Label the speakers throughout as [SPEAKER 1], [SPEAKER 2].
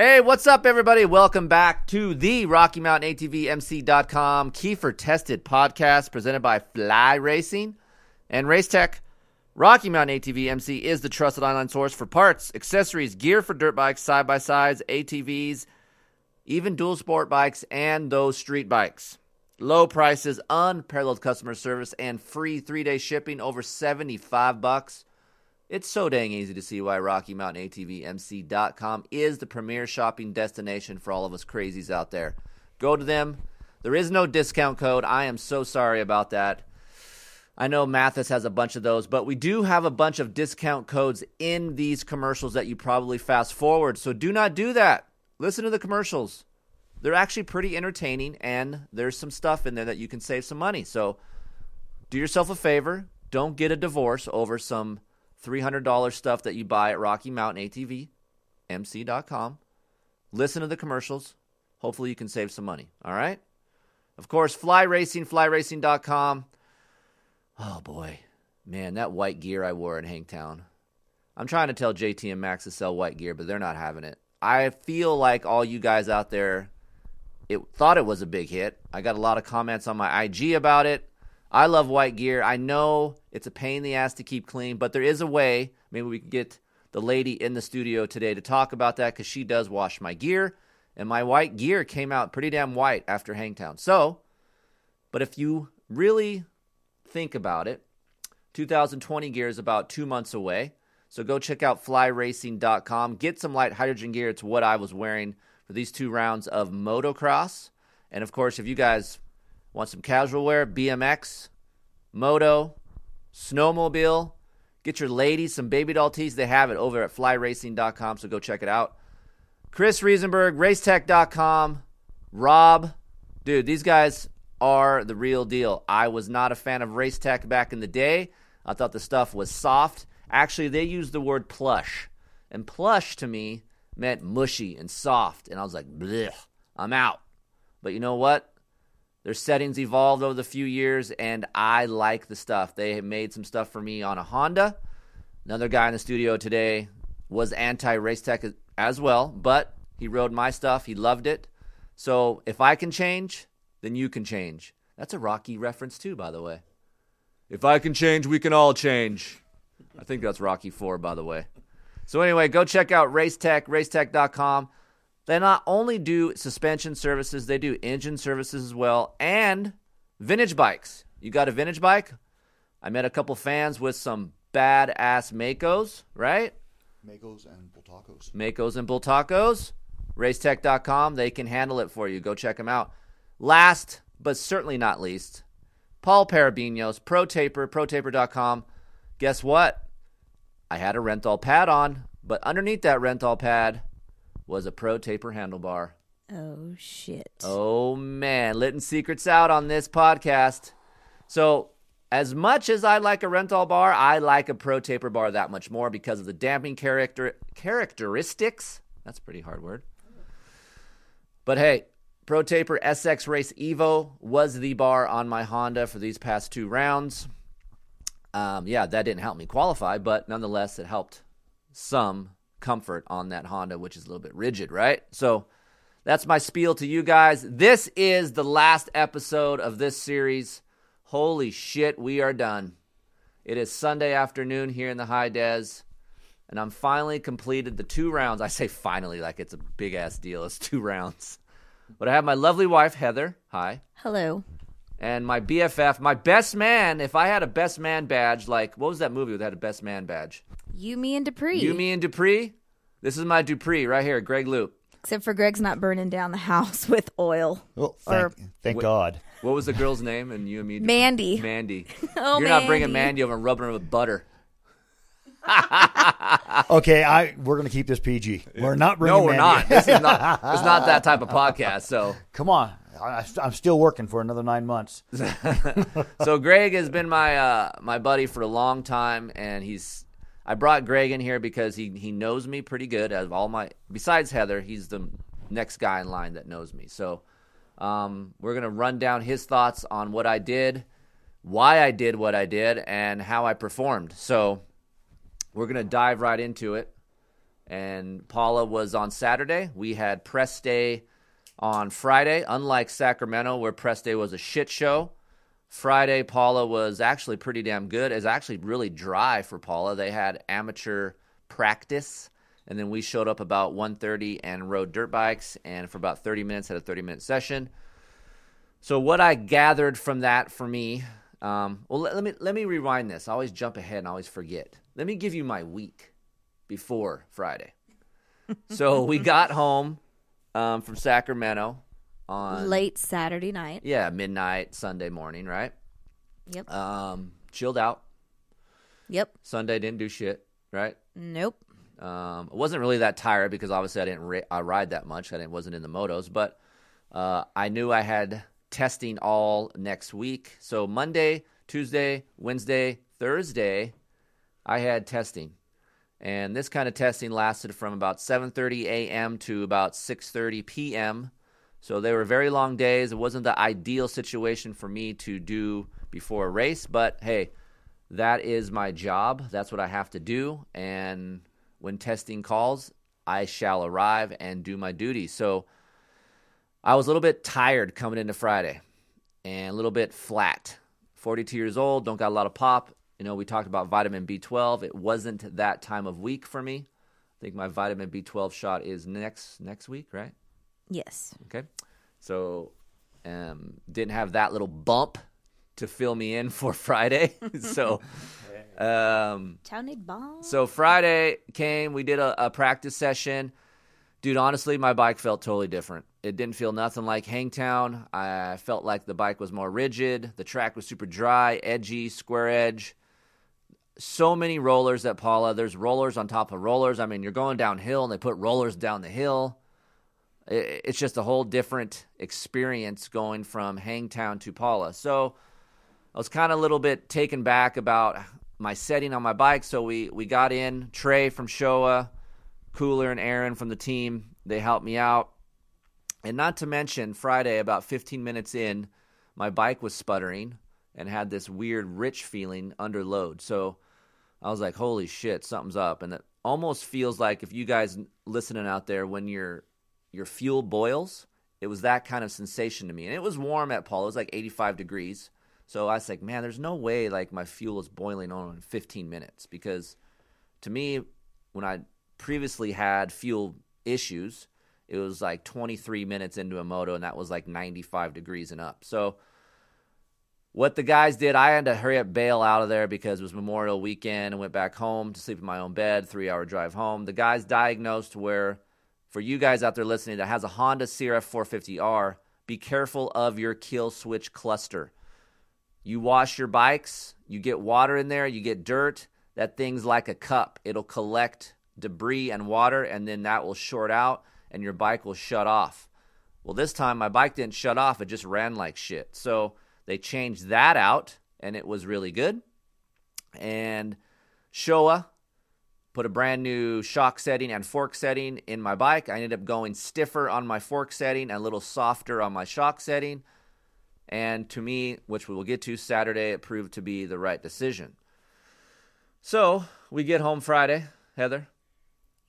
[SPEAKER 1] Hey, what's up, everybody? Welcome back to the Rocky Mountain ATVMC.com Kiefer Tested podcast presented by Fly Racing and Race Tech. Rocky Mountain ATV MC is the trusted online source for parts, accessories, gear for dirt bikes, side by sides, ATVs, even dual sport bikes, and those street bikes. Low prices, unparalleled customer service, and free three day shipping over 75 bucks. It's so dang easy to see why Rocky Mountain ATVMC.com is the premier shopping destination for all of us crazies out there. Go to them. There is no discount code. I am so sorry about that. I know Mathis has a bunch of those, but we do have a bunch of discount codes in these commercials that you probably fast forward. So do not do that. Listen to the commercials. They're actually pretty entertaining, and there's some stuff in there that you can save some money. So do yourself a favor. Don't get a divorce over some $300 stuff that you buy at Rocky Mountain ATV, MC.com. Listen to the commercials. Hopefully, you can save some money. All right? Of course, Fly Racing, flyracing.com. Oh boy, man, that white gear I wore in Hangtown. I'm trying to tell JT and Max to sell white gear, but they're not having it. I feel like all you guys out there it thought it was a big hit. I got a lot of comments on my IG about it. I love white gear. I know it's a pain in the ass to keep clean, but there is a way. Maybe we can get the lady in the studio today to talk about that because she does wash my gear, and my white gear came out pretty damn white after Hangtown. So, but if you really think about it, 2020 gear is about two months away. So go check out flyracing.com. Get some light hydrogen gear. It's what I was wearing for these two rounds of motocross. And of course, if you guys want some casual wear, BMX, moto, snowmobile, get your ladies some baby doll tees. They have it over at flyracing.com. So go check it out. Chris Riesenberg, racetech.com. Rob, dude, these guys are the real deal. I was not a fan of Racetech back in the day. I thought the stuff was soft. Actually, they used the word plush. And plush to me meant mushy and soft. And I was like, bleh, I'm out. But you know what? Their settings evolved over the few years, and I like the stuff. They made some stuff for me on a Honda. Another guy in the studio today was anti race tech as well, but he rode my stuff. He loved it. So if I can change, then you can change. That's a Rocky reference, too, by the way. If I can change, we can all change. I think that's Rocky 4, by the way. So, anyway, go check out Racetech, racetech.com. They not only do suspension services, they do engine services as well, and vintage bikes. You got a vintage bike? I met a couple fans with some badass Maicos, right?
[SPEAKER 2] Maicos and Bultacos.
[SPEAKER 1] Maicos and Bultacos. Racetech.com. They can handle it for you. Go check them out. Last, but certainly not least, Paul Parabinos, Pro Taper, ProTaper.com. Guess what? I had a Renthal pad on, but underneath that Renthal pad was a Pro Taper handlebar.
[SPEAKER 3] Oh shit.
[SPEAKER 1] Oh man, letting secrets out on this podcast. So, as much as I like a Renthal bar, I like a Pro Taper bar that much more because of the damping character characteristics. That's a pretty hard word. But hey, Pro Taper SX Race Evo was the bar on my Honda for these past two rounds. Um, yeah, that didn't help me qualify, but nonetheless, it helped some comfort on that Honda, which is a little bit rigid, right? So that's my spiel to you guys. This is the last episode of this series. Holy shit, we are done. It is Sunday afternoon here in the high des, and I'm finally completed the two rounds. I say finally like it's a big ass deal. It's two rounds. But I have my lovely wife, Heather. Hi.
[SPEAKER 3] Hello.
[SPEAKER 1] And my BFF, my best man. If I had a best man badge, like what was that movie that had a best man badge?
[SPEAKER 3] You, me, and Dupree.
[SPEAKER 1] You, me, and Dupree. This is my Dupree right here, Greg Loop.
[SPEAKER 3] Except for Greg's not burning down the house with oil.
[SPEAKER 2] Well, thank,
[SPEAKER 3] Or-
[SPEAKER 2] thank
[SPEAKER 1] Wait.
[SPEAKER 2] God.
[SPEAKER 1] What was the girl's name? And you and me, Dupree?
[SPEAKER 3] Mandy.
[SPEAKER 1] Mandy.
[SPEAKER 3] Oh,
[SPEAKER 1] You're not bringing
[SPEAKER 3] Mandy.
[SPEAKER 1] Mandy over and rubbing her with butter.
[SPEAKER 4] Okay, I we're gonna keep this PG. We're not bringing
[SPEAKER 1] no, we're
[SPEAKER 4] Mandy.
[SPEAKER 1] not. This is not. It's not that type of podcast. So,
[SPEAKER 4] Come on, I, I'm still working for another nine months.
[SPEAKER 1] so Greg has been my uh, my buddy for a long time, and he's. I brought Greg in here because he he knows me pretty good. As all my besides Heather, he's the next guy in line that knows me. So, um, we're gonna run down his thoughts on what I did, why I did what I did, and how I performed. So, we're gonna dive right into it. And Pala was on Saturday. We had press day on Friday. Unlike Sacramento, where press day was a shit show, Friday Pala was actually pretty damn good. It's actually really dry for Pala. They had amateur practice, and then we showed up about 1.30 and rode dirt bikes, and for about 30 minutes had a 30 minute session. So what I gathered from that for me, um, well, let, let me let me rewind this. I always jump ahead and always forget. Let me give you my week before Friday. so we got home um, from Sacramento on
[SPEAKER 3] Late Saturday night.
[SPEAKER 1] yeah midnight Sunday morning, right?
[SPEAKER 3] Yep.
[SPEAKER 1] Um, chilled out.
[SPEAKER 3] Yep.
[SPEAKER 1] Sunday didn't do shit, right?
[SPEAKER 3] Nope.
[SPEAKER 1] Um, I wasn't really that tired because obviously I didn't ri- I ride that much. I didn't, wasn't in the motos, but uh, I knew I had testing all next week. So Monday, Tuesday, Wednesday, Thursday, I had testing, and this kind of testing lasted from about 7:30 a.m. to about 6:30 p.m. So they were very long days. It wasn't the ideal situation for me to do before a race, but hey, that is my job. That's what I have to do. And when testing calls, I shall arrive and do my duty. So I was a little bit tired coming into Friday and a little bit flat. 42 years old, don't got a lot of pop. You know, we talked about vitamin B12. It wasn't that time of week for me. I think my vitamin B12 shot is next next week, right?
[SPEAKER 3] Yes.
[SPEAKER 1] Okay. So um, didn't have that little bump to fill me in for Friday. so um,
[SPEAKER 3] Tony Bomb.
[SPEAKER 1] so Friday came, we did a, a practice session. Dude, honestly, my bike felt totally different. It didn't feel nothing like Hangtown. I felt like the bike was more rigid. The track was super dry, edgy, square edge. So many rollers at Pala. There's rollers on top of rollers. I mean, you're going downhill and they put rollers down the hill. It's just a whole different experience going from Hangtown to Pala. So I was kind of a little bit taken back about my setting on my bike. So we, we got in Trey from Showa, Cooler and Aaron from the team. They helped me out. And not to mention, Friday, about 15 minutes in, my bike was sputtering and had this weird rich feeling under load. So I was like, holy shit, something's up. And it almost feels like if you guys listening out there, when your your fuel boils, it was that kind of sensation to me. And it was warm at Pala. It was like 85 degrees. So I was like, man, there's no way like my fuel is boiling on in 15 minutes because to me, when I previously had fuel issues, it was like 23 minutes into a moto and that was like 95 degrees and up. So what the guys did, I had to hurry up bail out of there because it was Memorial weekend and went back home to sleep in my own bed, three hour drive home. The guys diagnosed where, for you guys out there listening that has a Honda CRF 450R, be careful of your kill switch cluster. You wash your bikes, you get water in there, you get dirt. That thing's like a cup. It'll collect debris and water, and then that will short out, and your bike will shut off. Well, this time my bike didn't shut off, it just ran like shit. So they changed that out, and it was really good. And Showa put a brand new shock setting and fork setting in my bike. I ended up going stiffer on my fork setting and a little softer on my shock setting. And to me, which we will get to Saturday, it proved to be the right decision. So we get home Friday, Heather.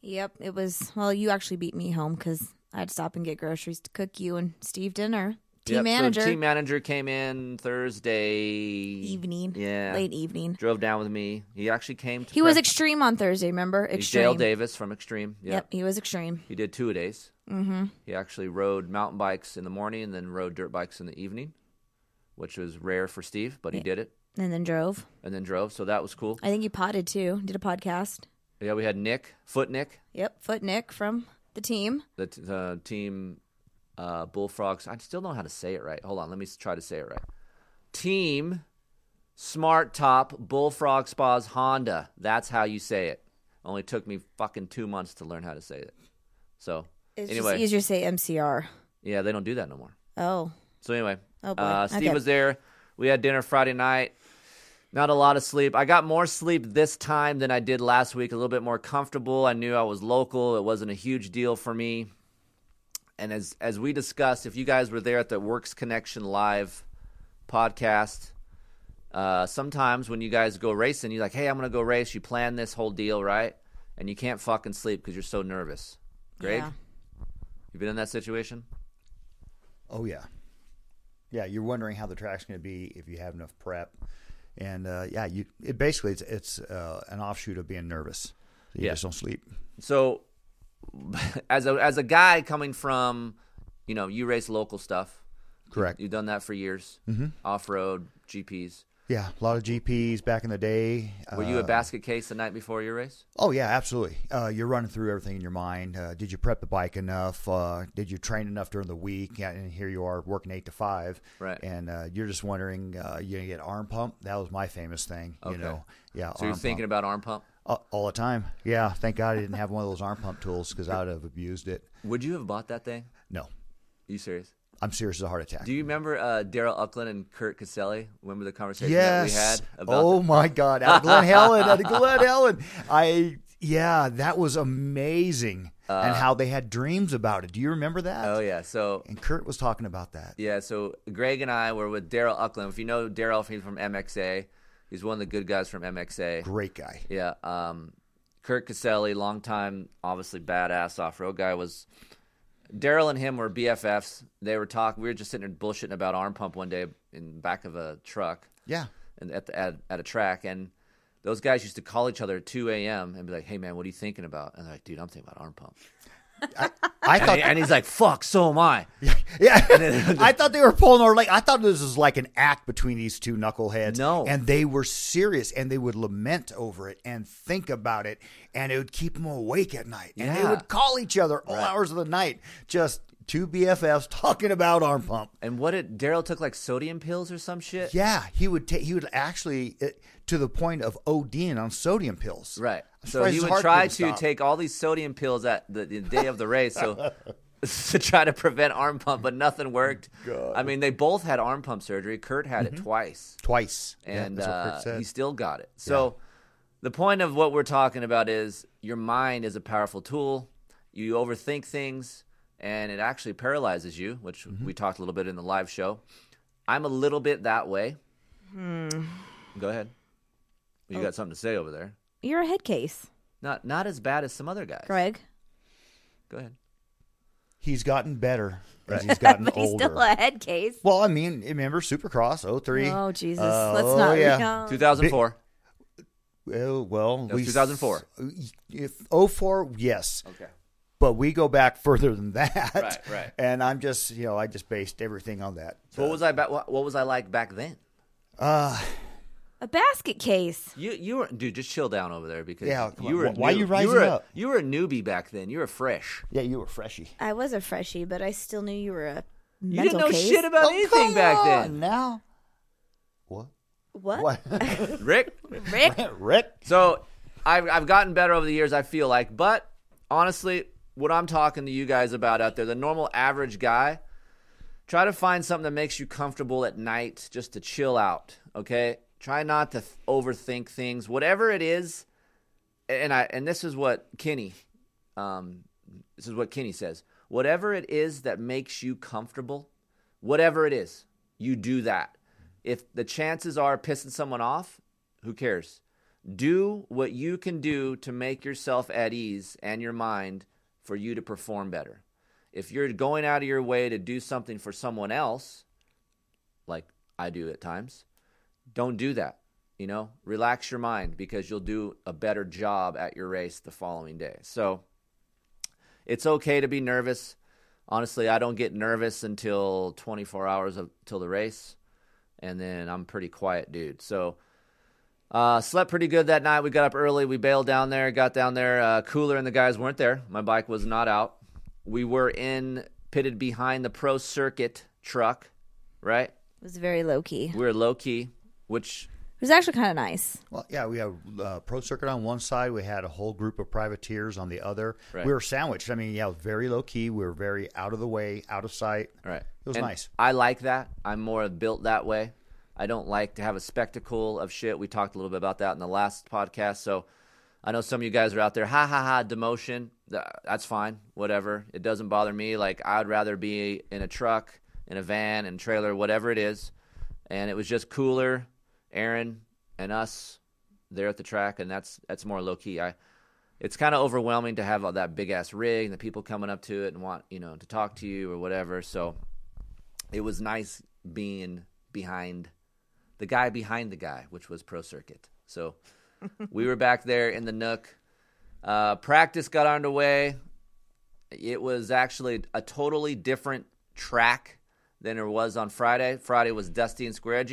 [SPEAKER 3] Yep. It was, well, you actually beat me home because I had to stop and get groceries to cook you and Steve dinner. Team
[SPEAKER 1] Yep, so
[SPEAKER 3] manager.
[SPEAKER 1] team manager came in Thursday
[SPEAKER 3] evening.
[SPEAKER 1] Yeah.
[SPEAKER 3] Late evening.
[SPEAKER 1] Drove down with me. He actually came. To
[SPEAKER 3] He was extreme on Thursday, remember?
[SPEAKER 1] He's
[SPEAKER 3] Extreme.
[SPEAKER 1] Dale Davis from Extreme. Yep.
[SPEAKER 3] Yep, he was extreme.
[SPEAKER 1] He did two a days. Mm-hmm. He actually rode mountain bikes in the morning and then rode dirt bikes in the evening, which was rare for Steve, but he
[SPEAKER 3] Yeah.
[SPEAKER 1] did it
[SPEAKER 3] And then drove.
[SPEAKER 1] and then drove. So that was cool.
[SPEAKER 3] I think he potted too. Did a podcast.
[SPEAKER 1] Yeah, we had Nick, Foot Nick,
[SPEAKER 3] Yep, Foot Nick from the team.
[SPEAKER 1] the t- the team uh, Bullfrogs. I still don't know how to say it right. Hold on, let me try to say it right. Team Smart Top Bullfrog Spas Honda. That's how you say it. Only took me fucking two months to learn how to say it. So
[SPEAKER 3] It's
[SPEAKER 1] anyway,
[SPEAKER 3] just easier to say MCR.
[SPEAKER 1] yeah, they don't do that no more.
[SPEAKER 3] Oh,
[SPEAKER 1] So anyway,
[SPEAKER 3] Oh, boy.
[SPEAKER 1] uh, Steve
[SPEAKER 3] Okay.
[SPEAKER 1] was there. We had dinner Friday night. Not a lot of sleep. I got more sleep this time than I did last week. A little bit more comfortable. I knew I was local. It wasn't a huge deal for me. And as as we discussed, if you guys were there at the Works Connection live podcast, uh, sometimes when you guys go racing, you're like, "Hey, I'm gonna go race." You plan this whole deal, right? And you can't fucking sleep because you're so nervous. Greg,
[SPEAKER 3] Yeah.
[SPEAKER 1] you been in that situation?
[SPEAKER 4] Oh yeah, yeah. You're wondering how the track's going to be if you have enough prep, and uh, yeah, you it basically it's it's uh, an offshoot of being nervous. You
[SPEAKER 1] Yeah.
[SPEAKER 4] just don't sleep.
[SPEAKER 1] so as a as a guy coming from you know you race local stuff
[SPEAKER 4] Correct.
[SPEAKER 1] you've done that for years mm-hmm. off-road gps
[SPEAKER 4] Yeah, a lot of GPs back in the day.
[SPEAKER 1] were you
[SPEAKER 4] Uh,
[SPEAKER 1] a basket case the night before your race
[SPEAKER 4] Oh yeah, absolutely. Uh, you're running through everything in your mind. Uh, did you prep the bike enough? Uh, did you train enough during the week? Yeah, and here you are working eight to five.
[SPEAKER 1] Right.
[SPEAKER 4] And uh, you're just wondering, uh, you gonna get arm pump? That was my famous thing.
[SPEAKER 1] Okay.
[SPEAKER 4] You know. Yeah.
[SPEAKER 1] so you're thinking
[SPEAKER 4] pump.
[SPEAKER 1] about arm pump
[SPEAKER 4] Uh, all the time. Yeah. Thank God I didn't have one of those arm pump tools because I would have abused it.
[SPEAKER 1] would you have bought that thing
[SPEAKER 4] No,
[SPEAKER 1] Are you serious
[SPEAKER 4] I'm serious as a heart attack.
[SPEAKER 1] do you remember uh, daryl Ecklund and kurt caselli remember the conversation
[SPEAKER 4] yes.
[SPEAKER 1] that we had about
[SPEAKER 4] oh my God! Out of Glen Helen, out of Glen Helen. I yeah, that was amazing. and how they had dreams about it. Do you remember that?
[SPEAKER 1] Uh, oh yeah so
[SPEAKER 4] And Kurt was talking about that.
[SPEAKER 1] Yeah, so Greg and I were with Daryl Ecklund. If you know Daryl, he's from MXA. He's one of the good guys from MXA.
[SPEAKER 4] Great guy.
[SPEAKER 1] Yeah. Um, Kurt Caselli, longtime, obviously badass off road guy, was. Daryl and him were BFFs. They were talking. We were just sitting there bullshitting about arm pump one day in the back of a truck
[SPEAKER 4] Yeah.
[SPEAKER 1] and at, the, at at a track, and those guys used to call each other at 2 a.m. and be like, "Hey man, what are you thinking about?" And they're like, "Dude, I'm thinking about arm pump."
[SPEAKER 4] I
[SPEAKER 1] And,
[SPEAKER 4] thought
[SPEAKER 1] he- and he's like, "Fuck, so am I."
[SPEAKER 4] Yeah, I thought they were pulling our leg. I thought this was like an act between these two knuckleheads.
[SPEAKER 1] No.
[SPEAKER 4] and they were serious, and they would lament over it and think about it, and it would keep them awake at night. And they would call each other all hours of the night, just two BFFs talking about arm pump.
[SPEAKER 1] And what did Daryl took like sodium pills or some shit?
[SPEAKER 4] Yeah, he would take. He would actually uh, to the point of ODing on sodium pills.
[SPEAKER 1] Right.
[SPEAKER 4] I'm
[SPEAKER 1] So he would try to
[SPEAKER 4] stop.
[SPEAKER 1] take all these sodium pills at the, the day of the race, so to try to prevent arm pump, but nothing worked. I mean, they both had arm pump surgery. Kurt had it twice,
[SPEAKER 4] twice, Mm-hmm. Yeah,
[SPEAKER 1] and
[SPEAKER 4] Kurt
[SPEAKER 1] uh, he still got it. So the point of what we're talking about is your mind is a powerful tool. You overthink things, and it actually paralyzes you, which
[SPEAKER 4] Mm-hmm.
[SPEAKER 1] we talked a little bit in the live show. I'm a little bit that way.
[SPEAKER 3] Hmm.
[SPEAKER 1] Go ahead. You
[SPEAKER 3] Oh.
[SPEAKER 1] got something to say over there?
[SPEAKER 3] You're a head case,
[SPEAKER 1] Not not as bad as some other guys.
[SPEAKER 3] Greg.
[SPEAKER 1] Go ahead.
[SPEAKER 4] He's gotten better as he's gotten
[SPEAKER 3] But he's
[SPEAKER 4] older.
[SPEAKER 3] still a head case.
[SPEAKER 4] well, I mean, remember Supercross 03?
[SPEAKER 3] Oh Jesus!
[SPEAKER 4] Uh,
[SPEAKER 3] Let's
[SPEAKER 4] oh,
[SPEAKER 3] not.
[SPEAKER 4] yeah.
[SPEAKER 3] no.
[SPEAKER 1] 2004.
[SPEAKER 4] Well, well,
[SPEAKER 1] That was 2004.
[SPEAKER 4] If 04, yes.
[SPEAKER 1] Okay.
[SPEAKER 4] But we go back further than that.
[SPEAKER 1] Right, right.
[SPEAKER 4] And I'm just, you know, I just based everything on that.
[SPEAKER 1] So what was I ba- what, what was I like back then?
[SPEAKER 4] Uh,
[SPEAKER 3] A basket case.
[SPEAKER 1] You you were dude, just chill down over there because
[SPEAKER 4] Yeah, come
[SPEAKER 1] you
[SPEAKER 4] on.
[SPEAKER 1] were a
[SPEAKER 4] Why
[SPEAKER 1] new-
[SPEAKER 4] you rising
[SPEAKER 1] were a,
[SPEAKER 4] up?
[SPEAKER 1] You were a newbie back then. You were fresh.
[SPEAKER 4] yeah, you were freshy.
[SPEAKER 3] I was a freshie, but I still knew you were a
[SPEAKER 1] You didn't know
[SPEAKER 3] case.
[SPEAKER 1] shit about
[SPEAKER 4] Oh,
[SPEAKER 1] anything
[SPEAKER 4] come
[SPEAKER 1] back
[SPEAKER 4] on
[SPEAKER 1] then,
[SPEAKER 4] Now? What?
[SPEAKER 3] what?
[SPEAKER 4] What?
[SPEAKER 1] Rick.
[SPEAKER 3] Rick?
[SPEAKER 4] Rick?
[SPEAKER 1] So I've I've gotten better over the years. I feel like, but honestly, what I'm talking to you guys about out there, the normal average guy, try to find something that makes you comfortable at night, just to chill out. Okay, try not to th- overthink things. Whatever it is, and I and this is what Kenny, um, this is what Kenny says. Whatever it is that makes you comfortable, whatever it is, you do that. If the chances are pissing someone off, who cares? Do what you can do to make yourself at ease and your mind for you to perform better. If you're going out of your way to do something for someone else, like I do at times, don't do that. You know, relax your mind because you'll do a better job at your race the following day. So it's okay to be nervous. Honestly, I don't get nervous until 24 hours of, till the race, and then I'm pretty quiet dude. So uh, slept pretty good that night. We got up early. We bailed down there, got down there. Uh, Cooler and the guys weren't there. My bike was not out. We were in pitted behind the pro circuit truck, right?
[SPEAKER 3] It was very low key.
[SPEAKER 1] We were low key, which
[SPEAKER 3] was actually kind of nice.
[SPEAKER 4] Well, yeah, we had uh, pro circuit on one side. We had a whole group of privateers on the other.
[SPEAKER 1] Right.
[SPEAKER 4] We were sandwiched. I mean, yeah, it was very low key. We were very out of the way, out of sight.
[SPEAKER 1] Right.
[SPEAKER 4] It was
[SPEAKER 1] And
[SPEAKER 4] nice.
[SPEAKER 1] I like that. I'm more built that way. I don't like to have a spectacle of shit. We talked a little bit about that in the last podcast. So I know some of you guys are out there, ha ha ha, demotion. That's fine. Whatever. It doesn't bother me. Like, I'd rather be in a truck, in a van, in a trailer, whatever it is. And it was just cooler, Aaron and us there at the track. And that's that's more low key. I it's kind of overwhelming to have all that big ass rig and the people coming up to it and want you know to talk to you or whatever. So it was nice being behind the guy behind the guy, which was Pro Circuit. So we were back there in the Nook. Uh, practice got underway. It was actually a totally different track than it was on Friday. Friday was dusty and square.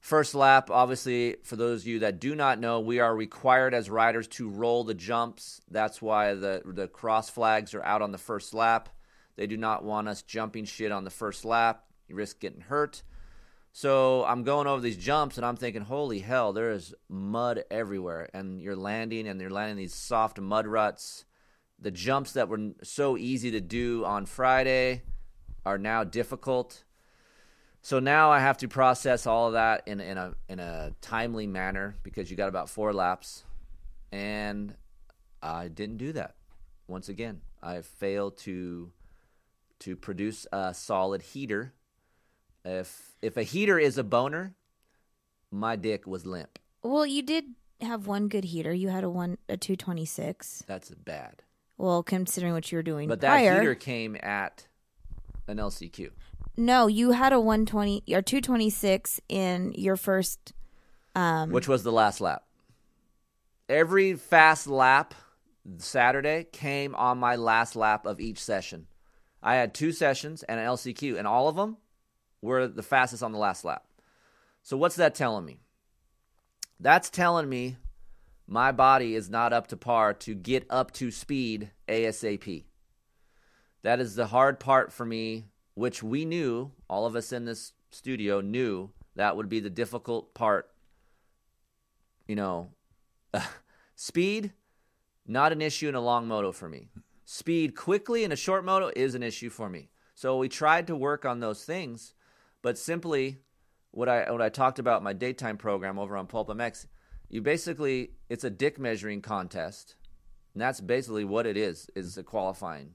[SPEAKER 1] First lap, obviously, for those of you that do not know, we are required as riders to roll the jumps. That's why the the cross flags are out on the first lap. They do not want us jumping shit on the first lap. You risk getting hurt. So I'm going over these jumps and I'm thinking, holy hell, there is mud everywhere. And you're landing and you're landing these soft mud ruts. The jumps that were so easy to do on Friday are now difficult. So now I have to process all of that in, in a in a timely manner because you got about four laps, and I didn't do that. Once again, I failed to to produce a solid heater. If if a heater is a boner, my dick was limp.
[SPEAKER 3] Well, you did have one good heater. You had a one a two twenty six.
[SPEAKER 1] That's bad.
[SPEAKER 3] Well, considering what you were doing
[SPEAKER 1] But that
[SPEAKER 3] prior,
[SPEAKER 1] heater came at an LCQ.
[SPEAKER 3] no, you had a one twenty or two twenty six in your first. Um,
[SPEAKER 1] which was the last lap. Every fast lap Saturday came on my last lap of each session. I had two sessions and an LCQ, and all of them were the fastest on the last lap. So, what's that telling me? That's telling me my body is not up to par to get up to speed ASAP. That is the hard part for me, which we knew, all of us in this studio knew that would be the difficult part you know, speed, not an issue in a long moto for me. Speed quickly in a short moto is an issue for me. So we tried to work on those things, but simply what I what I talked about in my daytime program over on Pulp MX, you basically it's a dick measuring contest. And that's basically what it is, is a qualifying.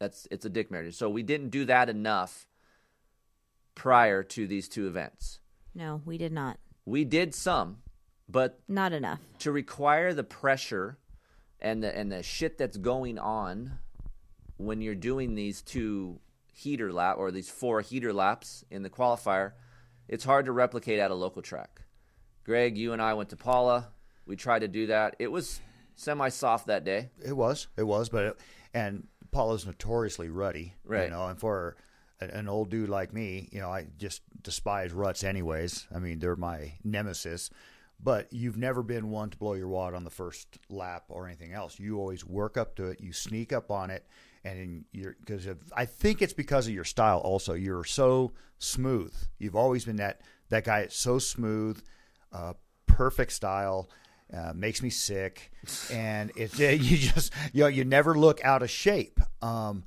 [SPEAKER 1] That's it's a dick measure. So we didn't do that enough prior to these two events.
[SPEAKER 3] no, we did not.
[SPEAKER 1] We did some, but
[SPEAKER 3] Not enough.
[SPEAKER 1] to require the pressure and the and the shit that's going on when you're doing these two heater lap or these four heater laps in the qualifier, it's hard to replicate at a local track. Greg, you and I went to Pala. We tried to do that. It was semi soft that day.
[SPEAKER 4] It was, it was, but it, and Pala's notoriously ruddy,
[SPEAKER 1] Right.
[SPEAKER 4] You know, and for an old dude like me, you know, I just despise ruts, anyways. I mean, they're my nemesis. But you've never been one to blow your wad on the first lap or anything else. You always work up to it. You sneak up on it, and you're because I think it's because of your style. Also, you're so smooth. You've always been that that guy. So smooth, uh, perfect style. Uh, makes me sick, and it you just you know you never look out of shape. Um,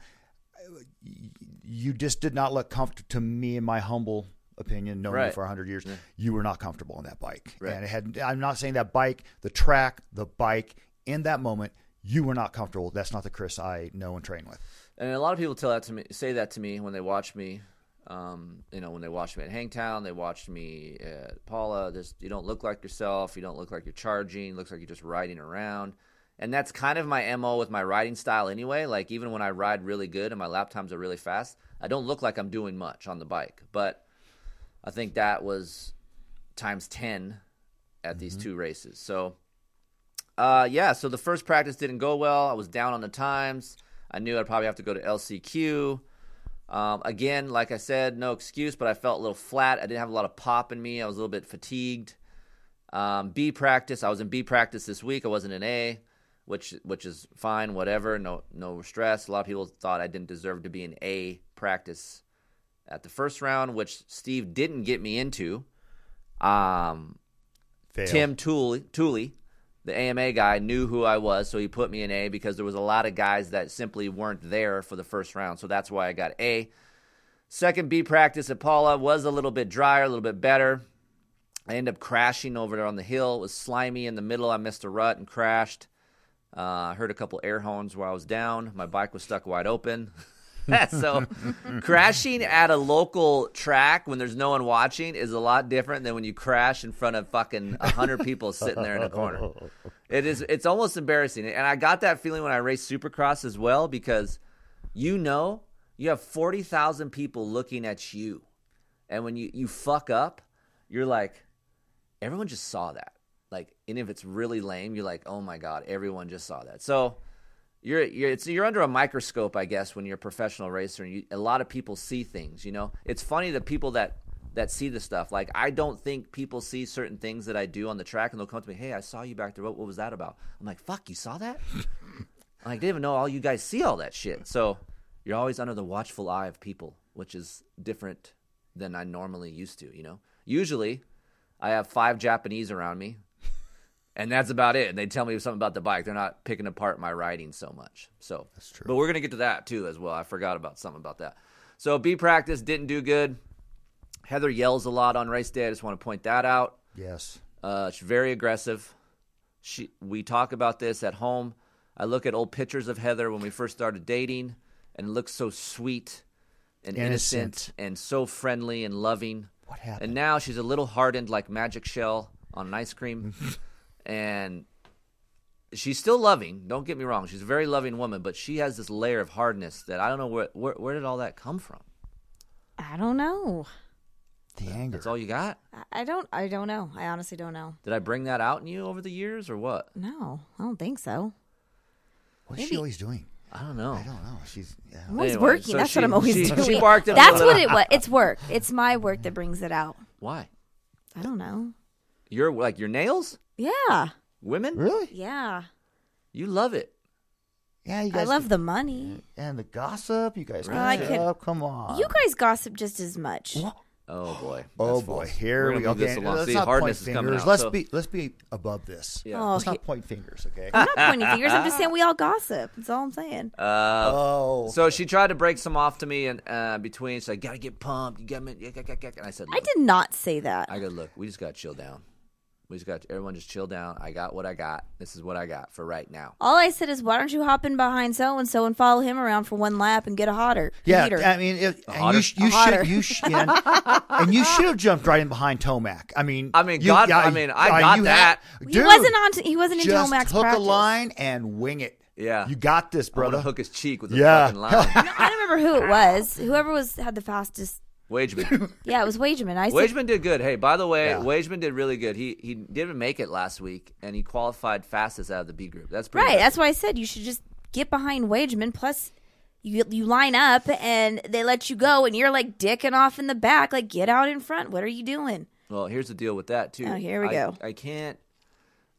[SPEAKER 4] you just did not look comfortable to me, in my humble opinion, knowing you
[SPEAKER 1] Right.
[SPEAKER 4] for hundred years. You were not comfortable on that bike,
[SPEAKER 1] Right.
[SPEAKER 4] and it had. I'm not saying that bike, the track, the bike in that moment, you were not comfortable. That's not the Chris I know and train with.
[SPEAKER 1] And a lot of people tell that to me, say that to me when they watch me. Um, you know, when they watched me at Hangtown, they watched me at Pala. Just you don't look like yourself. You don't look like you're charging. Looks like you're just riding around. And that's kind of my mo with my riding style anyway. Like even when I ride really good and my lap times are really fast, I don't look like I'm doing much on the bike. But I think that was times ten at these two races. So uh, yeah, so the first practice didn't go well. I was down on the times. I knew I'd probably have to go to LCQ. Um, again, like I said, no excuse, but I felt a little flat. I didn't have a lot of pop in me. I was a little bit fatigued. Um, B practice, I was in B practice this week. I wasn't in A, which which is fine, whatever. No no stress. A lot of people thought I didn't deserve to be in A practice at the first round, which Steve didn't get me into. Um,
[SPEAKER 4] Fail.
[SPEAKER 1] Tim Tooley, Tooley, the AMA guy, knew who I was, so he put me in A because there was a lot of guys that simply weren't there for the first round. So that's why I got A. Second B practice at Pala was a little bit drier, a little bit better. I ended up crashing over there on the hill. It was slimy in the middle. I missed a rut and crashed. Uh, I heard a couple air horns while I was down. My bike was stuck wide open. so crashing at a local track when there's no one watching is a lot different than when you crash in front of fucking 100 people sitting there in a corner. It is it's almost embarrassing. And I got that feeling when I raced Supercross as well because you know you have 40,000 people looking at you. And when you you fuck up, you're like everyone just saw that. Like and if it's really lame, you're like, "Oh my god, everyone just saw that." So you're you're it's you're under a microscope, I guess, when you're a professional racer, and you, a lot of people see things. You know, it's funny the people that that see the stuff. Like I don't think people see certain things that I do on the track, and they'll come to me, "Hey, I saw you back there. What, what was that about?" I'm like, "Fuck, you saw that?" I'm like, I didn't even know all you guys see all that shit. So you're always under the watchful eye of people, which is different than I normally used to. You know, usually I have five Japanese around me and that's about it. And they tell me something about the bike. They're not picking apart my riding so much. So that's
[SPEAKER 4] true.
[SPEAKER 1] But we're gonna get to that too as well. I forgot about something about that. So B practice didn't do good. Heather yells a lot on race day. I just want to point that out.
[SPEAKER 4] Yes.
[SPEAKER 1] Uh, she's very aggressive. She we talk about this at home. I look at old pictures of Heather when we first started dating, and it looks so sweet and innocent,
[SPEAKER 4] Innocent.
[SPEAKER 1] and so friendly and loving.
[SPEAKER 4] What happened?
[SPEAKER 1] And now she's a little hardened like magic shell on an ice cream. and she's still loving. Don't get me wrong; she's a very loving woman, but she has this layer of hardness that I don't know where where, where did all that come from.
[SPEAKER 3] I don't know.
[SPEAKER 4] The anger.
[SPEAKER 1] That's all you got.
[SPEAKER 3] I- I don't. I don't know. I honestly don't know.
[SPEAKER 1] Did I bring that out in you over the years, or what?
[SPEAKER 3] No, I don't think so.
[SPEAKER 4] What's she always doing?
[SPEAKER 1] I don't know.
[SPEAKER 4] I don't know. She's yeah.
[SPEAKER 3] I'm always
[SPEAKER 1] Anyway,
[SPEAKER 3] working.
[SPEAKER 1] so
[SPEAKER 3] That's
[SPEAKER 1] she-
[SPEAKER 3] what I'm always
[SPEAKER 1] she-
[SPEAKER 3] doing.
[SPEAKER 1] she barked at me
[SPEAKER 3] That's what it was. It's work. It's my work that brings it out.
[SPEAKER 1] Why?
[SPEAKER 3] I don't know.
[SPEAKER 1] You're like your nails,
[SPEAKER 3] Yeah,
[SPEAKER 1] women.
[SPEAKER 4] Really?
[SPEAKER 3] yeah.
[SPEAKER 1] You love it.
[SPEAKER 4] Yeah, you guys.
[SPEAKER 3] I
[SPEAKER 4] guys.
[SPEAKER 3] love the money.
[SPEAKER 4] and the gossip. You guys
[SPEAKER 3] I
[SPEAKER 4] gossip.
[SPEAKER 3] could-
[SPEAKER 4] Come on.
[SPEAKER 3] You guys gossip just as much.
[SPEAKER 1] Oh boy.
[SPEAKER 4] Oh
[SPEAKER 1] That's
[SPEAKER 4] boy,
[SPEAKER 1] false.
[SPEAKER 4] here
[SPEAKER 1] We're
[SPEAKER 4] we
[SPEAKER 1] gonna
[SPEAKER 4] go.
[SPEAKER 1] move this
[SPEAKER 4] Okay,
[SPEAKER 1] along.
[SPEAKER 4] let's
[SPEAKER 1] See,
[SPEAKER 4] not
[SPEAKER 1] hardness
[SPEAKER 4] point
[SPEAKER 1] is coming
[SPEAKER 4] fingers.
[SPEAKER 1] out.
[SPEAKER 4] Let's
[SPEAKER 1] so-
[SPEAKER 4] be let's be above this.
[SPEAKER 1] Yeah.
[SPEAKER 3] Oh,
[SPEAKER 4] Let's
[SPEAKER 3] he-
[SPEAKER 4] not point fingers, okay?
[SPEAKER 3] I'm not pointing fingers. I'm just saying we all gossip. That's all I'm saying.
[SPEAKER 1] Uh,
[SPEAKER 4] oh,
[SPEAKER 1] so she tried to break some off to me, and uh, between she's like, "Gotta get pumped." You got me. And I said,
[SPEAKER 3] I
[SPEAKER 1] look,
[SPEAKER 3] did not say that.
[SPEAKER 1] I go, look, we just got to chill down. We just got everyone just chill down. I got what I got. This is what I got for right now.
[SPEAKER 3] All I said is, why don't you hop in behind so and so and follow him around for one lap and get a hotter
[SPEAKER 4] yeah.
[SPEAKER 3] heater?
[SPEAKER 4] I mean, it, and you, sh- you
[SPEAKER 3] hotter.
[SPEAKER 4] should you sh- yeah, and you should have jumped right in behind Tomac. I mean,
[SPEAKER 1] I mean,
[SPEAKER 4] you-
[SPEAKER 1] God-
[SPEAKER 4] yeah,
[SPEAKER 1] I mean, I
[SPEAKER 4] yeah,
[SPEAKER 1] got
[SPEAKER 4] you
[SPEAKER 1] that.
[SPEAKER 4] had-
[SPEAKER 3] he wasn't on. He wasn't in
[SPEAKER 4] just
[SPEAKER 3] Tomac's
[SPEAKER 4] hook
[SPEAKER 3] practice.
[SPEAKER 4] a line and wing it.
[SPEAKER 1] Yeah.
[SPEAKER 4] you got this, brother.
[SPEAKER 1] to hook his cheek with a
[SPEAKER 4] Yeah.
[SPEAKER 1] fucking line.
[SPEAKER 3] No, I don't remember who it was. Whoever was had the fastest.
[SPEAKER 1] Wageman.
[SPEAKER 3] Yeah, it was Wageman. I said,
[SPEAKER 1] Wageman did good. Hey, by the way,
[SPEAKER 4] Yeah.
[SPEAKER 1] Wageman did really good. He he didn't make it last week, and he qualified fastest out of the B group. That's pretty
[SPEAKER 3] right.
[SPEAKER 1] good.
[SPEAKER 3] That's why I said you should just get behind Wageman. Plus, you you line up and they let you go, and you're like dicking off in the back. Like, get out in front. What are you doing?
[SPEAKER 1] Well, here's the deal with that too.
[SPEAKER 3] Oh, here we
[SPEAKER 1] I-
[SPEAKER 3] go.
[SPEAKER 1] I can't.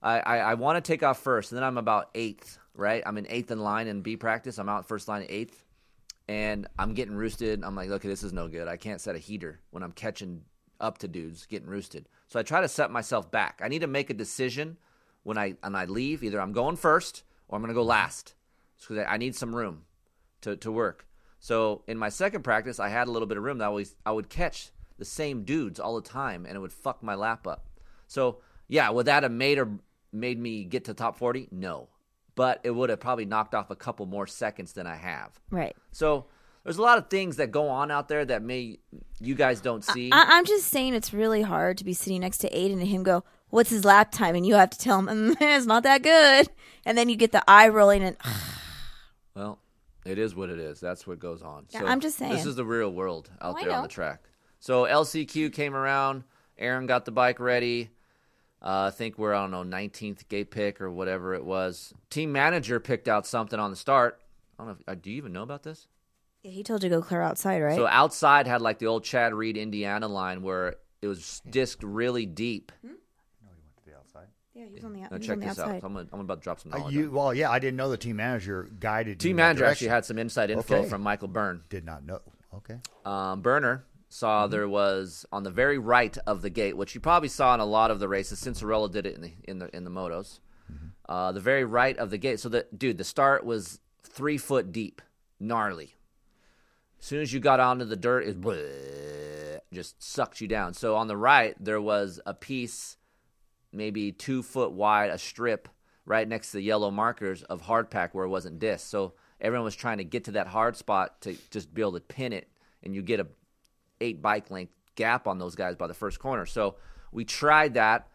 [SPEAKER 1] I I, I want to take off first, and then I'm about eighth. Right, I'm in eighth in line in B practice. I'm out first line eighth, and I'm getting roosted. I'm like, okay, this is no good. I can't set a heater when I'm catching up to dudes getting roosted. So I try to set myself back. I need to make a decision when I when I leave. Either I'm going first or I'm going to go last, because I need some room to, to work. So in my second practice, I had a little bit of room that I always I would catch the same dudes all the time, and it would fuck my lap up. So yeah, would that have made or made me get to top forty? No, but it would have probably knocked off a couple more seconds than I have.
[SPEAKER 3] Right.
[SPEAKER 1] So there's a lot of things that go on out there that may you guys don't see.
[SPEAKER 3] I, I'm just saying it's really hard to be sitting next to Aiden and him go, "What's his lap time?" and you have to tell him mm, it's not that good, and then you get the eye rolling and
[SPEAKER 1] Well, it is what it is. That's what goes on.
[SPEAKER 3] Yeah,
[SPEAKER 1] so
[SPEAKER 3] I'm just saying This
[SPEAKER 1] is the real world out
[SPEAKER 3] Oh,
[SPEAKER 1] there on the track. So LCQ came around. Aaron got the bike ready. Uh, I think we're I don't know 19th gate pick or whatever it was. Team manager picked out something on the start. I don't know. If, uh, do you even know about this?
[SPEAKER 3] Yeah, he told you to go clear outside, right?
[SPEAKER 1] So outside had like the old Chad Reed Indiana line where it was disked really deep.
[SPEAKER 3] yeah, he was on the,
[SPEAKER 1] Now
[SPEAKER 3] he was
[SPEAKER 1] check
[SPEAKER 3] on the outside.
[SPEAKER 1] No check this out. I'm gonna, I'm about to drop some
[SPEAKER 4] Uh,
[SPEAKER 1] knowledge.
[SPEAKER 4] you, well, yeah, I didn't know the team manager guided you
[SPEAKER 1] Team
[SPEAKER 4] in
[SPEAKER 1] manager actually had some inside info
[SPEAKER 4] Okay.
[SPEAKER 1] from Michael Byrne.
[SPEAKER 4] Did not know. Okay.
[SPEAKER 1] Um, Burner saw there was on the very right of the gate, which you probably saw in a lot of the races. Cinderella did it in the in the in the motos. Uh, the very right of the gate. So the dude, the start was three foot deep, gnarly. As soon as you got onto the dirt, it bleh, just sucked you down. So on the right, there was a piece, maybe two foot wide, a strip right next to the yellow markers of hard pack where it wasn't disc. So everyone was trying to get to that hard spot to just be able to pin it, and you get a eight bike length gap on those guys by the first corner. So we tried that.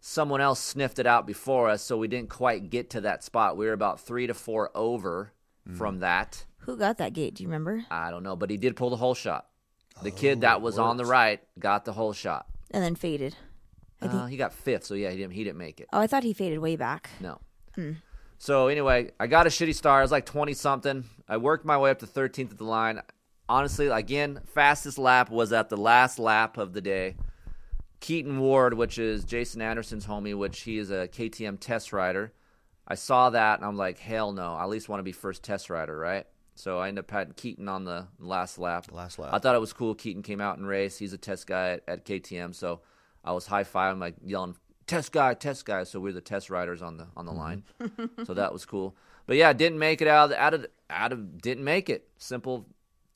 [SPEAKER 1] Someone else sniffed it out before us, so we didn't quite get to that spot. We were about three to four over from that.
[SPEAKER 3] Who got that gate? Do you remember?
[SPEAKER 1] I don't know, but he did pull the whole shot. The kid that was on the right got the whole shot.
[SPEAKER 3] And then faded.
[SPEAKER 1] Uh, he got fifth, so yeah, he didn't. He didn't make it.
[SPEAKER 3] oh, I thought he faded way back.
[SPEAKER 1] No. So anyway, I got a shitty start. I was like twenty something. I worked my way up to thirteenth at the line. Honestly, again, fastest lap was at the last lap of the day. Keaton Ward, which is Jason Anderson's homie, which he is a KTM test rider. I saw that and I'm like, hell no. I at least want to be first test rider, right? So I ended up having Keaton on the last lap.
[SPEAKER 4] Last lap.
[SPEAKER 1] I thought it was cool. Keaton came out and raced. He's a test guy at, at KTM, so I was high fiving, like yelling, "Test guy, test guy!" So we're the test riders on the on the mm-hmm. line. so that was cool. But yeah, didn't make it out of out of out of didn't make it. Simple,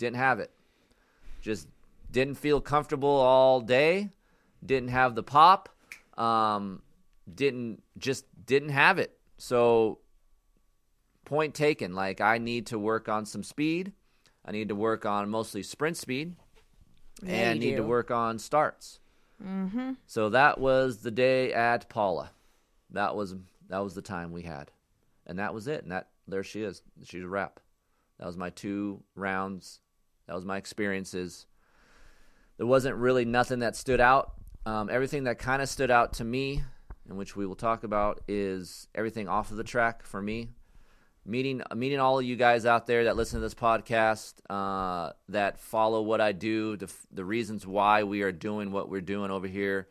[SPEAKER 1] didn't have it. Just didn't feel comfortable all day. Didn't have the pop. Um, didn't just didn't have it. So point taken. Like I need to work on some speed. I need to work on mostly sprint speed, and
[SPEAKER 3] you
[SPEAKER 1] need to work on starts. Mm-hmm. So that was the day at Pala. That was that was the time we had, and that was it. And that there she is. She's a wrap. That was my two rounds. That was my experiences. There wasn't really nothing that stood out. Um, everything that kind of stood out to me, and which we will talk about, is everything off of the track for me meeting meeting all of you guys out there that listen to this podcast, uh, that follow what I do, the the reasons why we are doing what we're doing over here.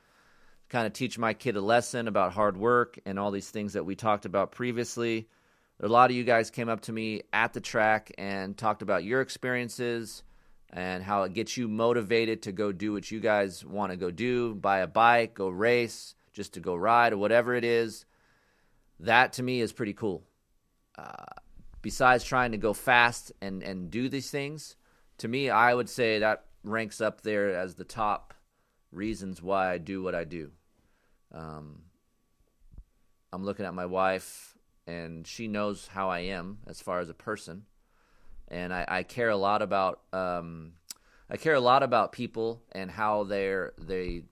[SPEAKER 1] Kind of teach my kid a lesson about hard work and all these things that we talked about previously. A lot of you guys came up to me at the track and talked about your experiences and how it gets you motivated to go do what you guys want to go do, buy a bike, go race, just to go ride or whatever it is. That to me is pretty cool besides trying to go fast and, and do these things, to me, I would say that ranks up there as the top reasons why I do what I do. Um, I'm looking at my wife, and she knows how I am as far as a person, and I, I care a lot about um, I care a lot about people and how they're they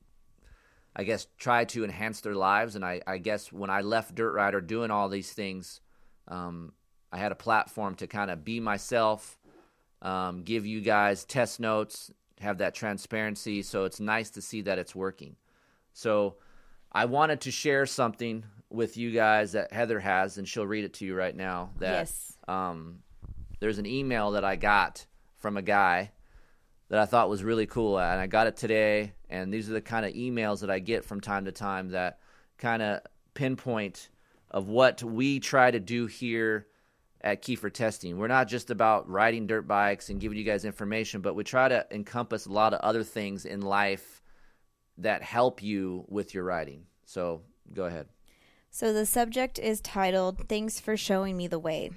[SPEAKER 1] I guess try to enhance their lives. And I, I guess when I left Dirt Rider doing all these things, um, I had a platform to kind of be myself, um, give you guys test notes, have that transparency. So it's nice to see that it's working. So I wanted to share something with you guys that Heather has, and she'll read it to you right now. That
[SPEAKER 3] Yes.
[SPEAKER 1] um, there's an email that I got from a guy that I thought was really cool, and I got it today. And these are the kind of emails that I get from time to time that kind of pinpoint of what we try to do here at Kiefer Testing. We're not just about riding dirt bikes and giving you guys information, but we try to encompass a lot of other things in life that help you with your riding. So go ahead.
[SPEAKER 3] So the subject is titled Thanks for Showing Me the Way.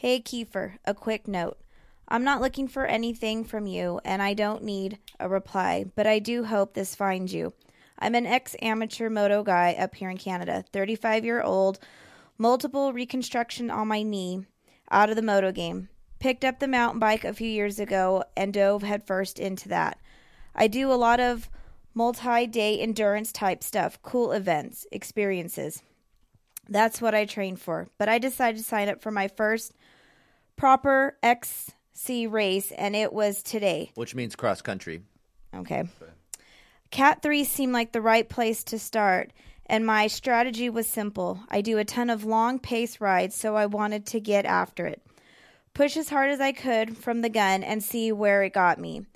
[SPEAKER 3] Hey Kiefer, a quick note. I'm not looking for anything from you, and I don't need a reply, but I do hope this finds you. I'm an ex amateur moto guy up here in Canada, 35 year old, multiple reconstruction on my knee, out of the moto game. Picked up the mountain bike a few years ago and dove headfirst into that. I do a lot of multi day endurance type stuff, cool events, experiences. That's what I train for. But I decided to sign up for my first proper XC race, and it was today.
[SPEAKER 1] Which means cross country.
[SPEAKER 3] Okay. Cat 3 seemed like the right place to start, and my strategy was simple. I do a ton of long pace rides, so I wanted to get after it. Push as hard as I could from the gun and see where it got me.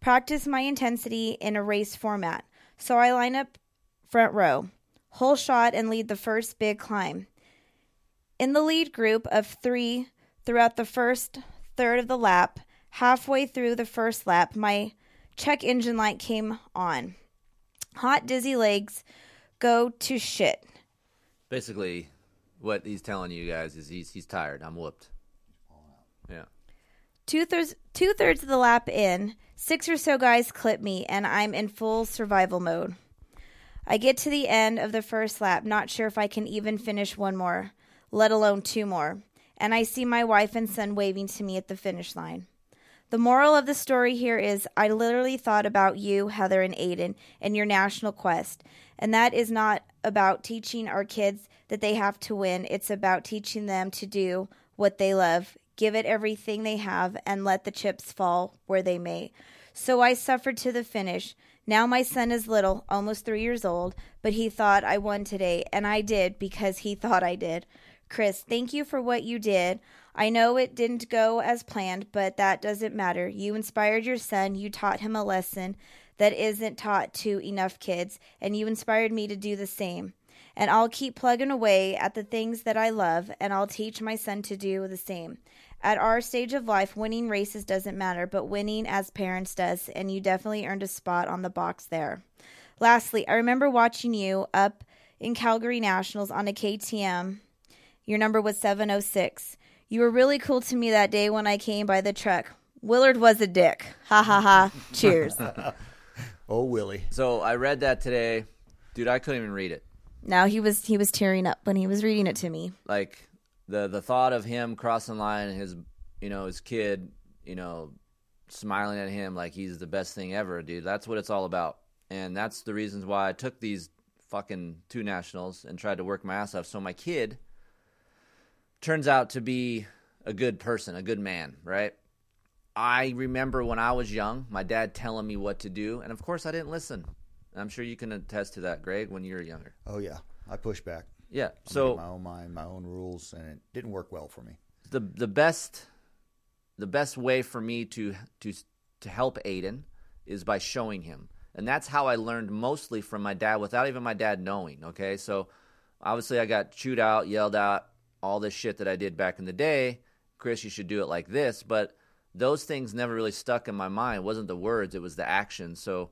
[SPEAKER 3] Practice my intensity in a race format. So I line up front row, whole shot, and lead the first big climb. In the lead group of three throughout the first third of the lap, halfway through the first lap, my Check engine light came on. Hot, dizzy legs go to shit.
[SPEAKER 1] Basically, what he's telling you guys is he's he's tired. I'm whooped. Yeah.
[SPEAKER 3] Two thirds two thirds of the lap in, six or so guys clip me, and I'm in full survival mode. I get to the end of the first lap, not sure if I can even finish one more, let alone two more, and I see my wife and son waving to me at the finish line. The moral of the story here is I literally thought about you, Heather, and Aiden, and your national quest. And that is not about teaching our kids that they have to win, it's about teaching them to do what they love, give it everything they have, and let the chips fall where they may. So I suffered to the finish. Now my son is little, almost three years old, but he thought I won today, and I did because he thought I did. Chris, thank you for what you did. I know it didn't go as planned, but that doesn't matter. You inspired your son, you taught him a lesson that isn't taught to enough kids, and you inspired me to do the same. And I'll keep plugging away at the things that I love, and I'll teach my son to do the same. At our stage of life, winning races doesn't matter, but winning as parents does, and you definitely earned a spot on the box there. Lastly, I remember watching you up in Calgary Nationals on a KTM. Your number was 706. You were really cool to me that day when I came by the truck. Willard was a dick. Ha ha ha. Cheers.
[SPEAKER 4] Oh, Willie.
[SPEAKER 1] So I read that today, dude. I couldn't even read it.
[SPEAKER 3] now he was he was tearing up when he was reading it to me.
[SPEAKER 1] Like the the thought of him crossing the line and his you know his kid you know smiling at him like he's the best thing ever, dude. That's what it's all about, and that's the reasons why I took these fucking two nationals and tried to work my ass off. So my kid turns out to be a good person, a good man, right? I remember when I was young, my dad telling me what to do, and of course I didn't listen. I'm sure you can attest to that, Greg, when you were younger.
[SPEAKER 4] Oh yeah, I pushed back.
[SPEAKER 1] Yeah.
[SPEAKER 4] I
[SPEAKER 1] So
[SPEAKER 4] my own mind, my own rules, and it didn't work well for me.
[SPEAKER 1] the the best the best way for me to to to help Aiden is by showing him. And that's how I learned mostly from my dad without even my dad knowing, okay? So obviously I got chewed out, yelled out, all this shit that I did back in the day. Chris, you should do it like this, but those things never really stuck in my mind. It wasn't the words, it was the action. So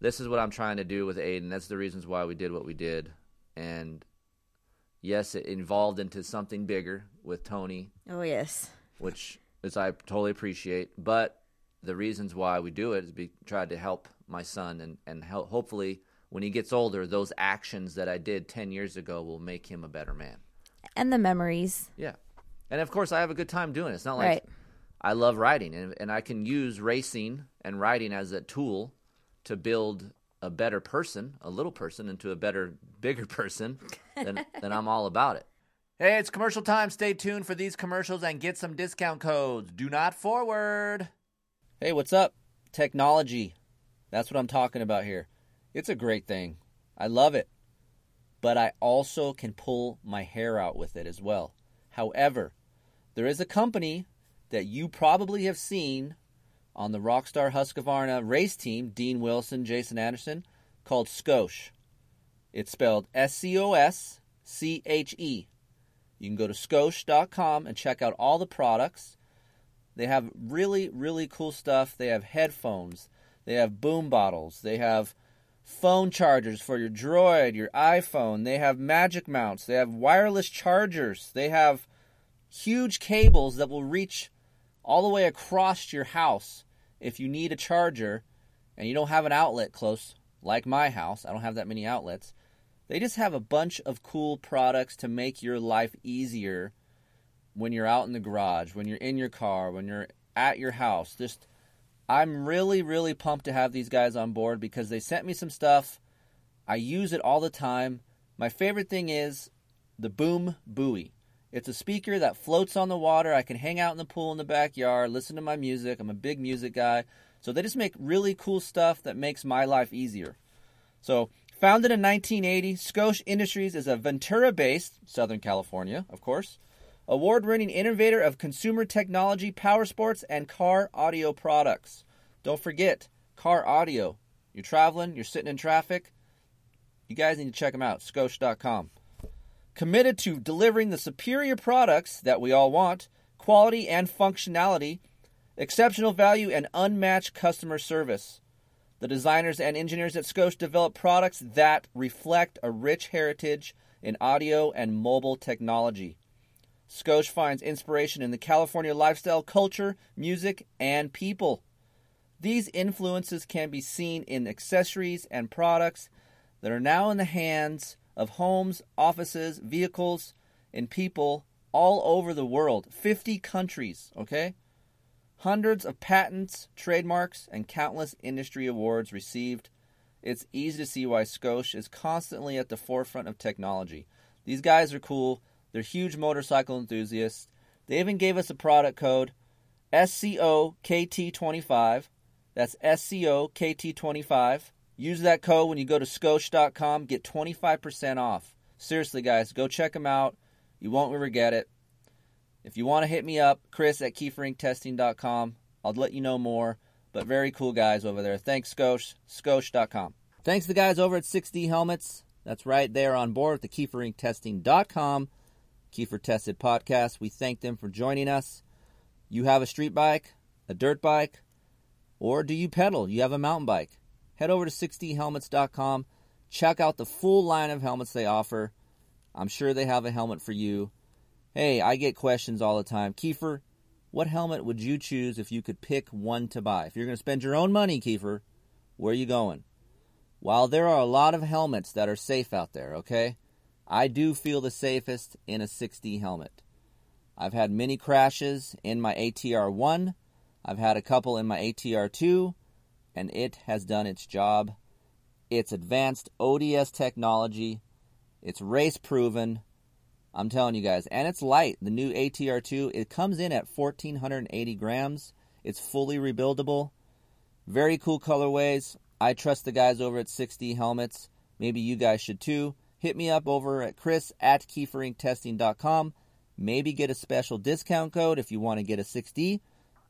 [SPEAKER 1] this is what I'm trying to do with Aiden. That's the reasons why we did what we did. And yes, it evolved into something bigger with Tony
[SPEAKER 3] Oh yes.
[SPEAKER 1] which is I totally appreciate. But the reasons why we do it is be tried to help my son and and help, hopefully when he gets older, those actions that I did ten years ago will make him a better man.
[SPEAKER 3] And the memories.
[SPEAKER 1] Yeah, and of course I have a good time doing it. It's not like
[SPEAKER 3] Right.
[SPEAKER 1] I love riding, and and I can use racing and riding as a tool to build a better person, a little person, into a better, bigger person. then then I'm all about it. Hey, it's commercial time. Stay tuned for these commercials and get some discount codes. Do not forward. Hey, what's up? Technology. That's what I'm talking about here. It's a great thing. I love it. But I also can pull my hair out with it as well. However, there is a company that you probably have seen on the Rockstar Husqvarna race team, Dean Wilson, Jason Anderson, called Scosche. It's spelled S C O S C H E. You can go to scosche.com and check out all the products. They have really, really cool stuff. They have headphones, they have boom bottles, they have phone chargers for your Droid, your iPhone, they have magic mounts, they have wireless chargers, they have huge cables that will reach all the way across your house if you need a charger and you don't have an outlet close, like my house. I don't have that many outlets. They just have a bunch of cool products to make your life easier when you're out in the garage, when you're in your car, when you're at your house. Just I'm really really pumped to have these guys on board because they sent me some stuff. I use it all the time. My favorite thing is the Boom Buoy. It's a speaker that floats on the water. I can hang out in the pool in the backyard, listen to my music. I'm a big music guy. So they just make really cool stuff that makes my life easier. So, founded in 1980, Scosche Industries is a Ventura based, Southern California, of course, award winning innovator of consumer technology, power sports, and car audio products. Don't forget, car audio. You're traveling, you're sitting in traffic. You guys need to check them out, scosche.com. Committed to delivering the superior products that we all want, quality and functionality, exceptional value, and unmatched customer service. The designers and engineers at Scosche develop products that reflect a rich heritage in audio and mobile technology. Scosche finds inspiration in the California lifestyle, culture, music, and people. These influences can be seen in accessories and products that are now in the hands of homes, offices, vehicles, and people all over the world. 50 countries, okay? Hundreds of patents, trademarks, and countless industry awards received. It's easy to see why Scosche is constantly at the forefront of technology. These guys are cool. They're huge motorcycle enthusiasts. They even gave us a product code SCOKT25. That's SCOKT25. Use that code when you go to Scosche.com. Get 25% off. Seriously, guys, go check them out. You won't regret it. If you want to hit me up, Chris at KeeferIncTesting.com. I'll let you know more. But very cool guys over there. Thanks, Scosche. Scosche.com. Thanks the guys over at 6D Helmets. That's right there on board with the KeeferIncTesting.com. Keefer Tested Podcast. We thank them for joining us. You have a street bike, a dirt bike, or do you pedal? You have a mountain bike. Head over to 6dhelmets.com. Check out the full line of helmets they offer. I'm sure they have a helmet for you. Hey, I get questions all the time. Keefer, what helmet would you choose if you could pick one to buy? If you're going to spend your own money, Keefer, where are you going? While there are a lot of helmets that are safe out there, okay, I do feel the safest in a 6D helmet. I've had many crashes in my ATR 1, I've had a couple in my ATR 2, and it has done its job. It's advanced ODS technology, it's race proven. I'm telling you guys, and it's light. The new ATR2, it comes in at 1480 grams. It's fully rebuildable. Very cool colorways. I trust the guys over at 6D Helmets. Maybe you guys should too. Hit me up over at chris at keeferincTesting.com. Maybe get a special discount code if you want to get a 6D.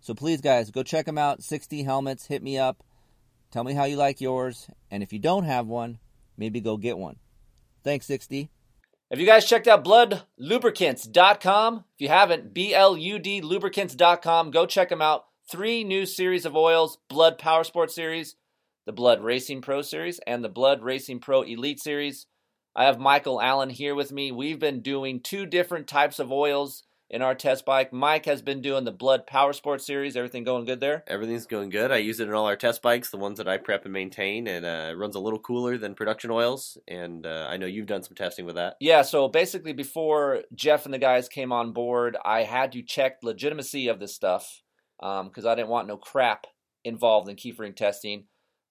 [SPEAKER 1] So please, guys, go check them out. 6D Helmets. Hit me up. Tell me how you like yours. And if you don't have one, maybe go get one. Thanks, 6D. Have you guys checked out bludlubricants.com? If you haven't, B L U D lubricants.com. Go check them out. Three new series of oils Blud Power Sport Series, the Blud Racing Pro Series, and the Blud Racing Pro Elite Series. I have Michael Allen here with me. We've been doing two different types of oils in our test bike. Mike has been doing the Blud Power Sport Series. Everything going good there?
[SPEAKER 5] Everything's going good. I use it in all our test bikes, the ones that I prep and maintain, and uh, it runs a little cooler than production oils. And uh, I know you've done some testing with that.
[SPEAKER 1] Yeah, so basically, before Jeff and the guys came on board, I had to check legitimacy of this stuff because um, I didn't want no crap involved in Kiefering testing.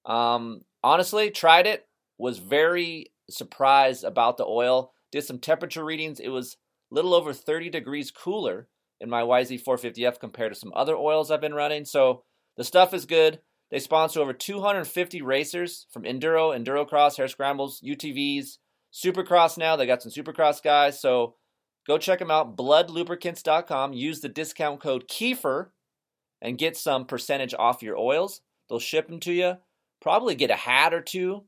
[SPEAKER 1] Um, honestly, tried it, was very surprised about the oil. Did some temperature readings. It was little over 30 degrees cooler in my YZ450F compared to some other oils I've been running. So the stuff is good. They sponsor over 250 racers from enduro, endurocross, hare scrambles, UTVs, supercross now. They got some supercross guys. So go check them out. Bludlubricants.com. Use the discount code Keefer and get some percentage off your oils. They'll ship them to you. Probably get a hat or two.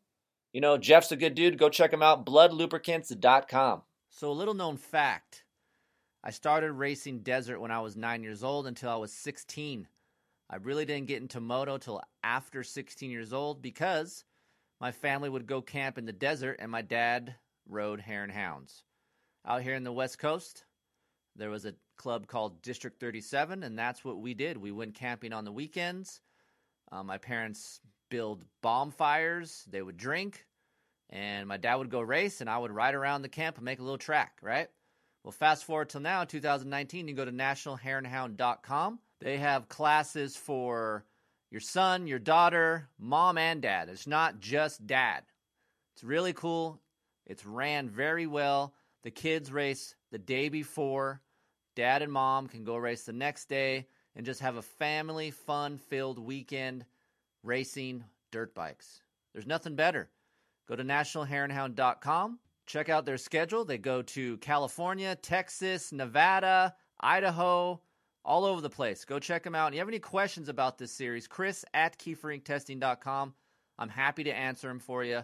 [SPEAKER 1] You know, Jeff's a good dude. Go check him out. Bludlubricants.com. So, a little known fact I started racing desert when I was nine years old until I was 16. I really didn't get into moto till after 16 years old because my family would go camp in the desert and my dad rode and hounds. Out here in the West Coast, there was a club called District 37, and that's what we did. We went camping on the weekends. Uh, my parents build bonfires, they would drink, and my dad would go race and I would ride around the camp and make a little track, right? Well, fast forward till now, 2019, you go to nationalhareandhound.com. They have classes for your son, your daughter, mom, and dad. It's not just dad. It's really cool. It's ran very well. The kids race the day before. Dad and mom can go race the next day and just have a family fun filled weekend racing dirt bikes. There's nothing better. Go to nationalhareandhound.com. Check out their schedule. They go to California, Texas, Nevada, Idaho, all over the place. Go check them out. And if you have any questions about this series, Chris at keeferincTesting.com. I'm happy to answer them for you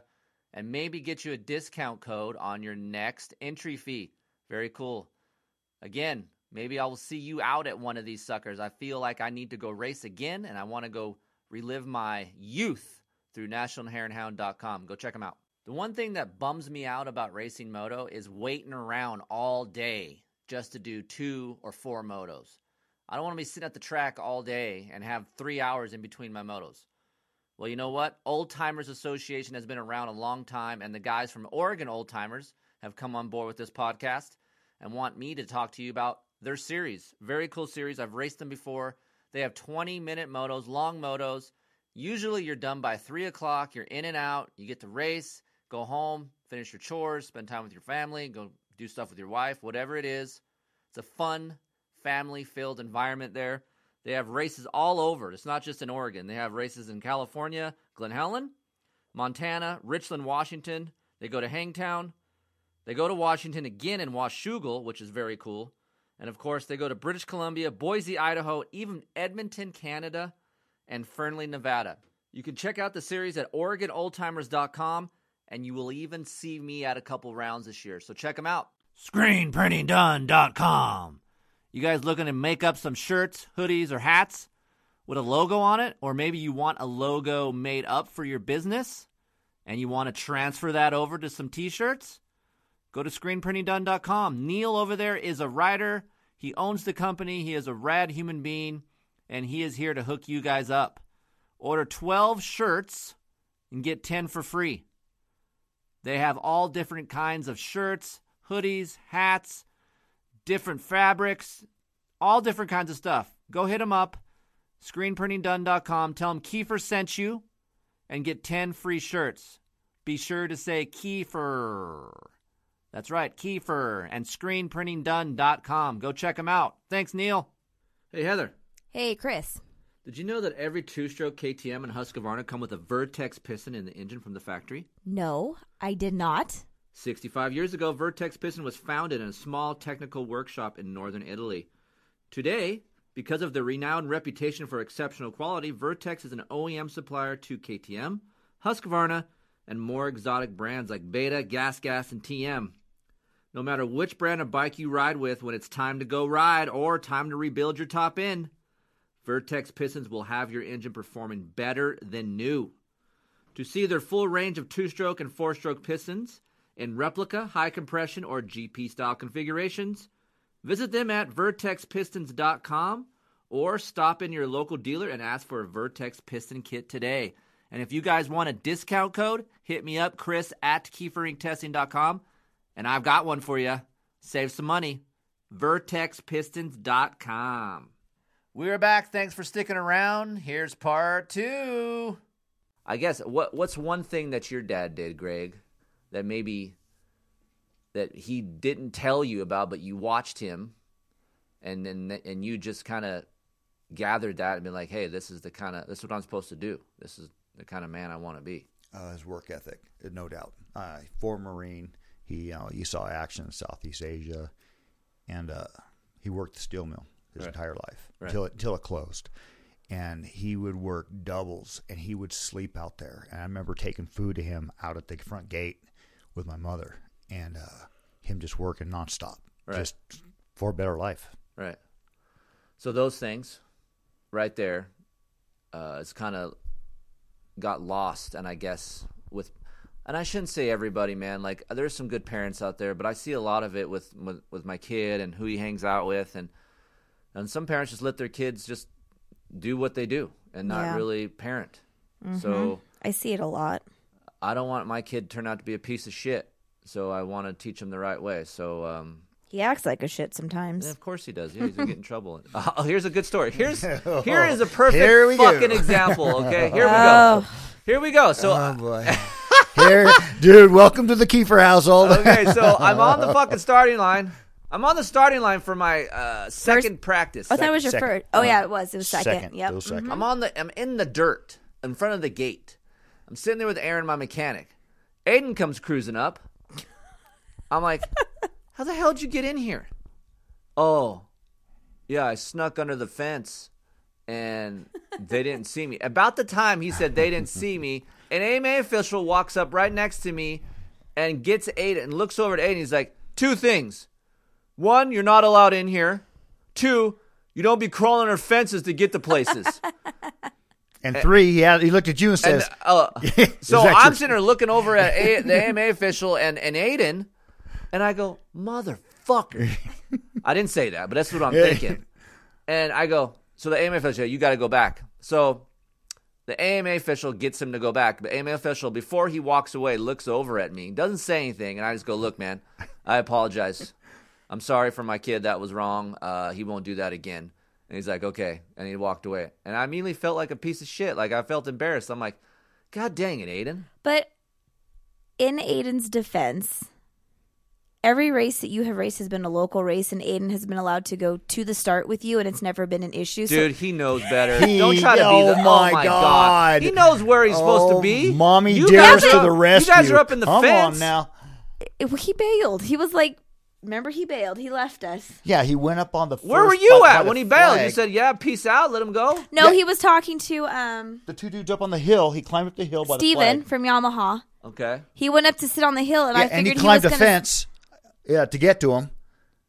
[SPEAKER 1] and maybe get you a discount code on your next entry fee. Very cool. Again, maybe I will see you out at one of these suckers. I feel like I need to go race again and I want to go relive my youth through nationalhareandhound.com. Go check them out. The one thing that bums me out about racing moto is waiting around all day just to do two or four motos. I don't want to be sitting at the track all day and have three hours in between my motos. Well, you know what? Old Timers Association has been around a long time, and the guys from Oregon Old Timers have come on board with this podcast and want me to talk to you about their series. Very cool series. I've raced them before. They have 20 minute motos, long motos. Usually you're done by 3 o'clock. You're in and out. You get to race, go home, finish your chores, spend time with your family, go do stuff with your wife, whatever it is. It's a fun, family filled environment there. They have races all over. It's not just in Oregon. They have races in California, Glen Helen, Montana, Richland, Washington. They go to Hangtown. They go to Washington again in Washougal, which is very cool. And of course, they go to British Columbia, Boise, Idaho, even Edmonton, Canada, and Fernley, Nevada. You can check out the series at OregonOldTimers.com, and you will even see me at a couple rounds this year. So check them out. ScreenPrintingDone.com. You guys looking to make up some shirts, hoodies, or hats with a logo on it? Or maybe you want a logo made up for your business and you want to transfer that over to some t shirts? Go to screenprintingdone.com. Neil over there is a writer. He owns the company. He is a rad human being, and he is here to hook you guys up. Order 12 shirts and get 10 for free. They have all different kinds of shirts, hoodies, hats, different fabrics, all different kinds of stuff. Go hit them up, screenprintingdone.com. Tell them Keefer sent you and get 10 free shirts. Be sure to say Keefer. That's right, Keefer and screenprintingdone.com. Go check them out. Thanks, Neil. Hey, Heather.
[SPEAKER 3] Hey, Chris.
[SPEAKER 1] Did you know that every two stroke KTM and Husqvarna come with a Vertex piston in the engine from the factory?
[SPEAKER 3] No, I did not.
[SPEAKER 1] 65 years ago, Vertex Piston was founded in a small technical workshop in northern Italy. Today, because of their renowned reputation for exceptional quality, Vertex is an OEM supplier to KTM, Husqvarna, and more exotic brands like Beta, GasGas, Gas, and TM. No matter which brand of bike you ride with when it's time to go ride or time to rebuild your top end, Vertex Pistons will have your engine performing better than new. To see their full range of two stroke and four stroke pistons in replica, high compression, or GP style configurations, visit them at vertexpistons.com or stop in your local dealer and ask for a Vertex Piston Kit today. And if you guys want a discount code, hit me up, Chris at KeeferIncTesting.com, and I've got one for you. Save some money. VertexPistons.com. We're back. Thanks for sticking around. Here's part two. I guess what what's one thing that your dad did, Greg, that maybe that he didn't tell you about, but you watched him, and and and you just kind of gathered that and been like, hey, this is the kind of this is what I'm supposed to do. This is the kind of man I want to be.
[SPEAKER 4] uh, his work ethic, no doubt. Uh, former Marine, he uh, you saw action in Southeast Asia, and uh, he worked the steel mill his
[SPEAKER 1] Right.
[SPEAKER 4] entire life
[SPEAKER 1] Right.
[SPEAKER 4] until it, it closed. And he would work doubles, and he would sleep out there. And I remember taking food to him out at the front gate with my mother, and uh, him just working nonstop,
[SPEAKER 1] Right.
[SPEAKER 4] just for a better life.
[SPEAKER 1] Right. So those things, right there, uh, it's kind of got lost, and I guess with, and I shouldn't say everybody, man. Like there's some good parents out there, but I see a lot of it with with, with my kid and who he hangs out with, and and some parents just let their kids just do what they do and not
[SPEAKER 3] Yeah.
[SPEAKER 1] really parent. So
[SPEAKER 3] I see it a lot.
[SPEAKER 1] I don't want my kid to turn out to be a piece of shit. So I want to teach him the right way. So um,
[SPEAKER 3] He acts like a shit sometimes.
[SPEAKER 1] yeah, of course he does. Yeah, he's gonna get in trouble. Oh, here's a good story. Here's here is a perfect
[SPEAKER 4] Here we go.
[SPEAKER 1] fucking example. Okay, here we
[SPEAKER 3] Oh.
[SPEAKER 1] go. Here we go. So
[SPEAKER 4] Oh boy, here, dude, welcome to the Keefer household.
[SPEAKER 1] okay, so I'm on the fucking starting line. I'm on the starting line for my uh, second practice.
[SPEAKER 3] Oh, I thought it was your
[SPEAKER 4] second.
[SPEAKER 3] first. Oh yeah, it was. It was second.
[SPEAKER 4] Second,
[SPEAKER 3] Yep.
[SPEAKER 4] it was second.
[SPEAKER 1] I'm on the. I'm in the dirt in front of the gate. I'm sitting there with Aaron, my mechanic. Aiden comes cruising up. I'm like, "How the hell did you get in here?" Oh, yeah, I snuck under the fence, and they didn't see me. About the time he said they didn't see me, an AMA official walks up right next to me and gets Aiden and looks over at Aiden. He's like, two things. One, you're not allowed in here. Two, you don't be crawling under fences to get to places.
[SPEAKER 4] And three, he had, he looked at you and
[SPEAKER 1] And,
[SPEAKER 4] says,
[SPEAKER 1] uh, so I'm
[SPEAKER 4] your-
[SPEAKER 1] sitting there looking over at a, the AMA official and, and Aiden, and I go, motherfucker. I didn't say that, but that's what I'm thinking. And I go, so the AMA official, you got to go back. So the AMA official gets him to go back. The AMA official, before he walks away, looks over at me, doesn't say anything, and I just go, look, man, I apologize. I'm sorry for my kid. That was wrong. Uh, he won't do that again. And he's like, okay. And he walked away. And I immediately felt like a piece of shit. Like I felt embarrassed. I'm like, God dang it, Aiden.
[SPEAKER 3] But in Aiden's defense, every race that you have raced has been a local race, and Aiden has been allowed to go to the start with you, and it's never been an issue. So
[SPEAKER 1] Dude, he knows better.
[SPEAKER 4] He-
[SPEAKER 1] Don't try to be the.
[SPEAKER 4] my
[SPEAKER 1] oh my
[SPEAKER 4] God.
[SPEAKER 1] He knows where he's supposed to
[SPEAKER 4] "Oh,
[SPEAKER 1] be.
[SPEAKER 4] Mommy
[SPEAKER 1] You
[SPEAKER 4] dares
[SPEAKER 1] guys
[SPEAKER 4] to the rescue.
[SPEAKER 1] You guys are up in the
[SPEAKER 4] Come
[SPEAKER 1] fence
[SPEAKER 4] on now.
[SPEAKER 3] it- he bailed. He was like, remember, he bailed. He left us.
[SPEAKER 4] Yeah, he went up on the.
[SPEAKER 1] Where were
[SPEAKER 4] first
[SPEAKER 1] you
[SPEAKER 4] by- by
[SPEAKER 1] at
[SPEAKER 4] the
[SPEAKER 1] when he bailed? You
[SPEAKER 4] flag.
[SPEAKER 1] said, "Yeah, peace out. Let him go."
[SPEAKER 3] No,
[SPEAKER 4] Yeah.
[SPEAKER 3] he was talking to um
[SPEAKER 4] the two dudes up on the hill. He climbed up the hill by the
[SPEAKER 3] Steven
[SPEAKER 4] flag.
[SPEAKER 3] from Yamaha.
[SPEAKER 1] Okay.
[SPEAKER 3] He went up to sit on the hill, and
[SPEAKER 4] Yeah,
[SPEAKER 3] I
[SPEAKER 4] and he
[SPEAKER 3] figured
[SPEAKER 4] climbed
[SPEAKER 3] was
[SPEAKER 4] a
[SPEAKER 3] gonna,
[SPEAKER 4] fence. Yeah, to get to him.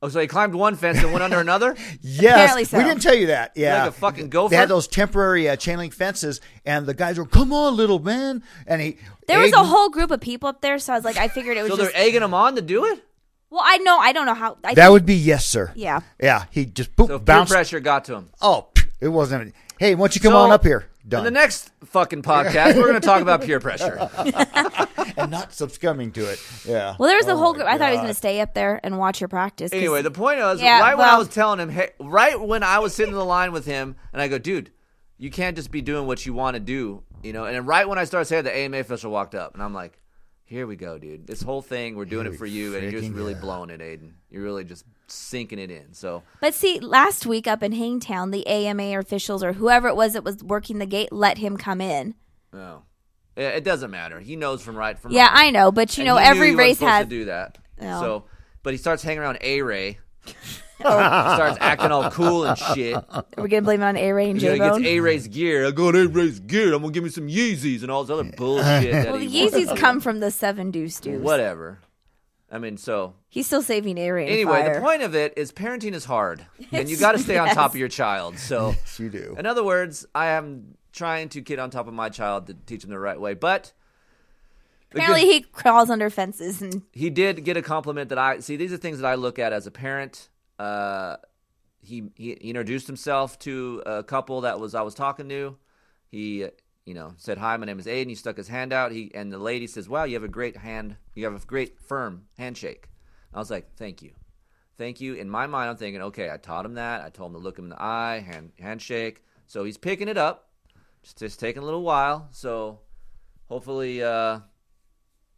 [SPEAKER 1] Oh, so he climbed one fence and went under another.
[SPEAKER 4] Yes,
[SPEAKER 3] so.
[SPEAKER 4] we didn't tell you that. Yeah,
[SPEAKER 1] Like a fucking gopher?
[SPEAKER 4] They had those temporary uh, chain link fences, and the guys were, "Come on, little man!" And he
[SPEAKER 3] There was a
[SPEAKER 4] Aiden-
[SPEAKER 3] whole group of people up there, so I was like, I figured it was
[SPEAKER 1] So
[SPEAKER 3] just.
[SPEAKER 1] they're egging him on to do it.
[SPEAKER 3] well, I know, I don't know how. I
[SPEAKER 4] That
[SPEAKER 3] think-
[SPEAKER 4] would be yes, sir.
[SPEAKER 3] Yeah.
[SPEAKER 4] yeah. He just boop,
[SPEAKER 1] So peer
[SPEAKER 4] bounced.
[SPEAKER 1] pressure got to him.
[SPEAKER 4] Oh, it wasn't. Hey, why don't you come
[SPEAKER 1] So,
[SPEAKER 4] on up here?
[SPEAKER 1] In the next fucking podcast, we're going to talk about peer pressure.
[SPEAKER 4] and not succumbing to it. Yeah.
[SPEAKER 3] Well, there was a
[SPEAKER 4] Oh
[SPEAKER 3] whole
[SPEAKER 4] my
[SPEAKER 3] group. I thought he was
[SPEAKER 4] God.
[SPEAKER 3] going to stay up there and watch your practice. 'cause-
[SPEAKER 1] Anyway, the point was,
[SPEAKER 3] Yeah,
[SPEAKER 1] right when I
[SPEAKER 3] well-
[SPEAKER 1] was telling him, hey, right when I was sitting in the line with him, and I go, dude, you can't just be doing what you want to do, you know. And then right when I started saying, the AMA official walked up, and I'm like, here we go, dude. This whole thing, we're doing
[SPEAKER 4] Here
[SPEAKER 1] it for you, and you're just really
[SPEAKER 4] go.
[SPEAKER 1] blowing it, Aiden. You're really just sinking it in. So
[SPEAKER 3] But see, last week up in Hangtown, the AMA officials or whoever it was that was working the gate let him come in. Oh.
[SPEAKER 1] no, it, it doesn't matter. He knows from right from
[SPEAKER 3] Yeah,
[SPEAKER 1] wrong.
[SPEAKER 3] I know, but you
[SPEAKER 1] And
[SPEAKER 3] know,
[SPEAKER 1] he knew
[SPEAKER 3] every
[SPEAKER 1] he
[SPEAKER 3] race has.
[SPEAKER 1] to do that.
[SPEAKER 3] No.
[SPEAKER 1] So, but he starts hanging around A Ray. starts acting all cool and shit.
[SPEAKER 3] We're gonna blame it on A Ray and
[SPEAKER 1] You know,
[SPEAKER 3] J
[SPEAKER 1] he gets A Ray's gear. I got A Ray's gear. I'm gonna give me some Yeezys and all this other bullshit. that
[SPEAKER 3] Well, the
[SPEAKER 1] he wants
[SPEAKER 3] Yeezys come from the Seven Deuce Deuce.
[SPEAKER 1] Whatever. I mean, so
[SPEAKER 3] He's still saving A Ray.
[SPEAKER 1] anyway,
[SPEAKER 3] fire.
[SPEAKER 1] the point of it is parenting is hard, and you got to stay on
[SPEAKER 3] Yes.
[SPEAKER 1] top of your child. So,
[SPEAKER 4] Yes, you do.
[SPEAKER 1] in other words, I am trying to get on top of my child to teach him the right way. But the good-
[SPEAKER 3] Apparently, he crawls under fences and
[SPEAKER 1] he did get a compliment that I see. These are things that I look at as a parent. Uh, he, he introduced himself to a couple that was I was talking to. He you know said hi, my name is Aiden. He stuck his hand out. He and the lady says, "Wow, you have a great hand. You have a great firm handshake." I was like, "Thank you, thank you." In my mind, I'm thinking, okay, I taught him that. I told him to look him in the eye, hand handshake. So he's picking it up. It's just taking a little while. So hopefully, uh,